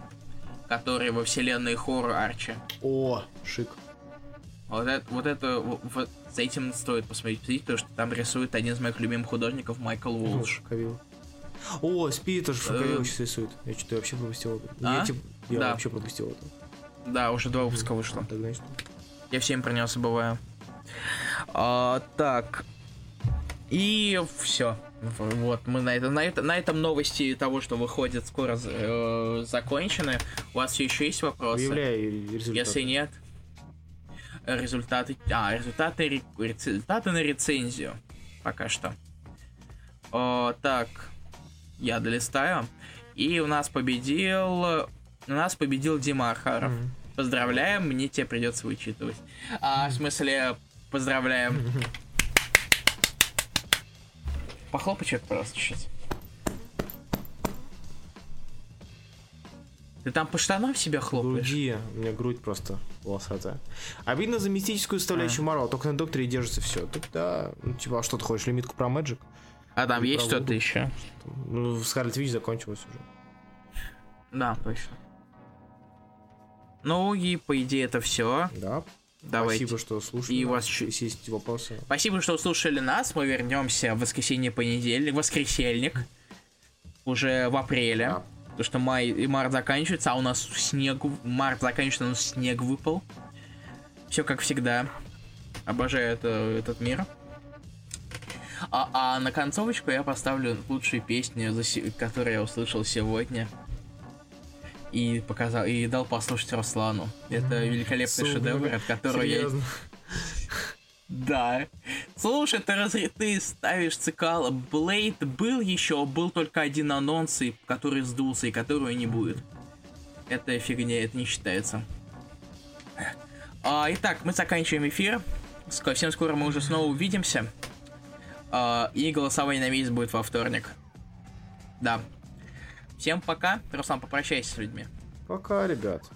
который во вселенной хоррор Арчи. О, шик. Вот это, вот это, вот, за этим стоит посмотреть, потому что там рисует один из моих любимых художников Майкл Уолш. О, Спи тоже Шаковил сейчас рисует. Я что-то вообще пропустил это. А? Я, типа, я да. вообще пропустил это. Да, уже два выпуска вышло. Тогда что? Я всем про него забываю. А, так. И все. Вот, мы на, это, на, это, на этом новости того, что выходит скоро, э, закончены. У вас все еще есть вопросы? Объявляй результаты. Если нет, результаты... А, результаты, результаты на рецензию. Пока что. О, так, я долистаю. И у нас победил... У нас победил Дима Архаров. Mm-hmm. Поздравляем, мне тебе придется вычитывать. А, в смысле, поздравляем. Похлопай человек просто чуть-чуть. Ты там по штанам себя хлопаешь? Груди, у меня грудь просто волосатая. Обидно за мистическую составляющую а. Марвел, только на докторе держится все. Тогда, ну, типа, а что ты хочешь, лимитку про Magic? А там Или есть что-то еще? Ну, Скарлет Вич закончилась уже. Да, точно. Ну и по идее это все. Да. Давайте. Спасибо, что слушали. И у вас еще есть вопросы. Спасибо, что слушали нас. Мы вернемся в воскресенье, понедельник, воскресельник. Уже в апреле. Да. Потому что май и март заканчивается, а у нас снег. Март заканчивается, у нас снег выпал. Все как всегда. Обожаю это, этот мир. А, а на концовочку я поставлю лучшую песню, которую я услышал сегодня и показал и дал послушать Руслану. Это великолепный Супер. шедевр, от которого Серьезно? я. Да. Слушай, ты, раз... ты ставишь цикала. Блейд был еще, был только один анонс, который сдулся, и которого не будет. Это фигня, это не считается. А, итак, мы заканчиваем эфир. Совсем скоро мы уже снова увидимся. А, и голосование на месяц будет во вторник. Да, Всем пока. Руслан, попрощайся с людьми. Пока, ребят.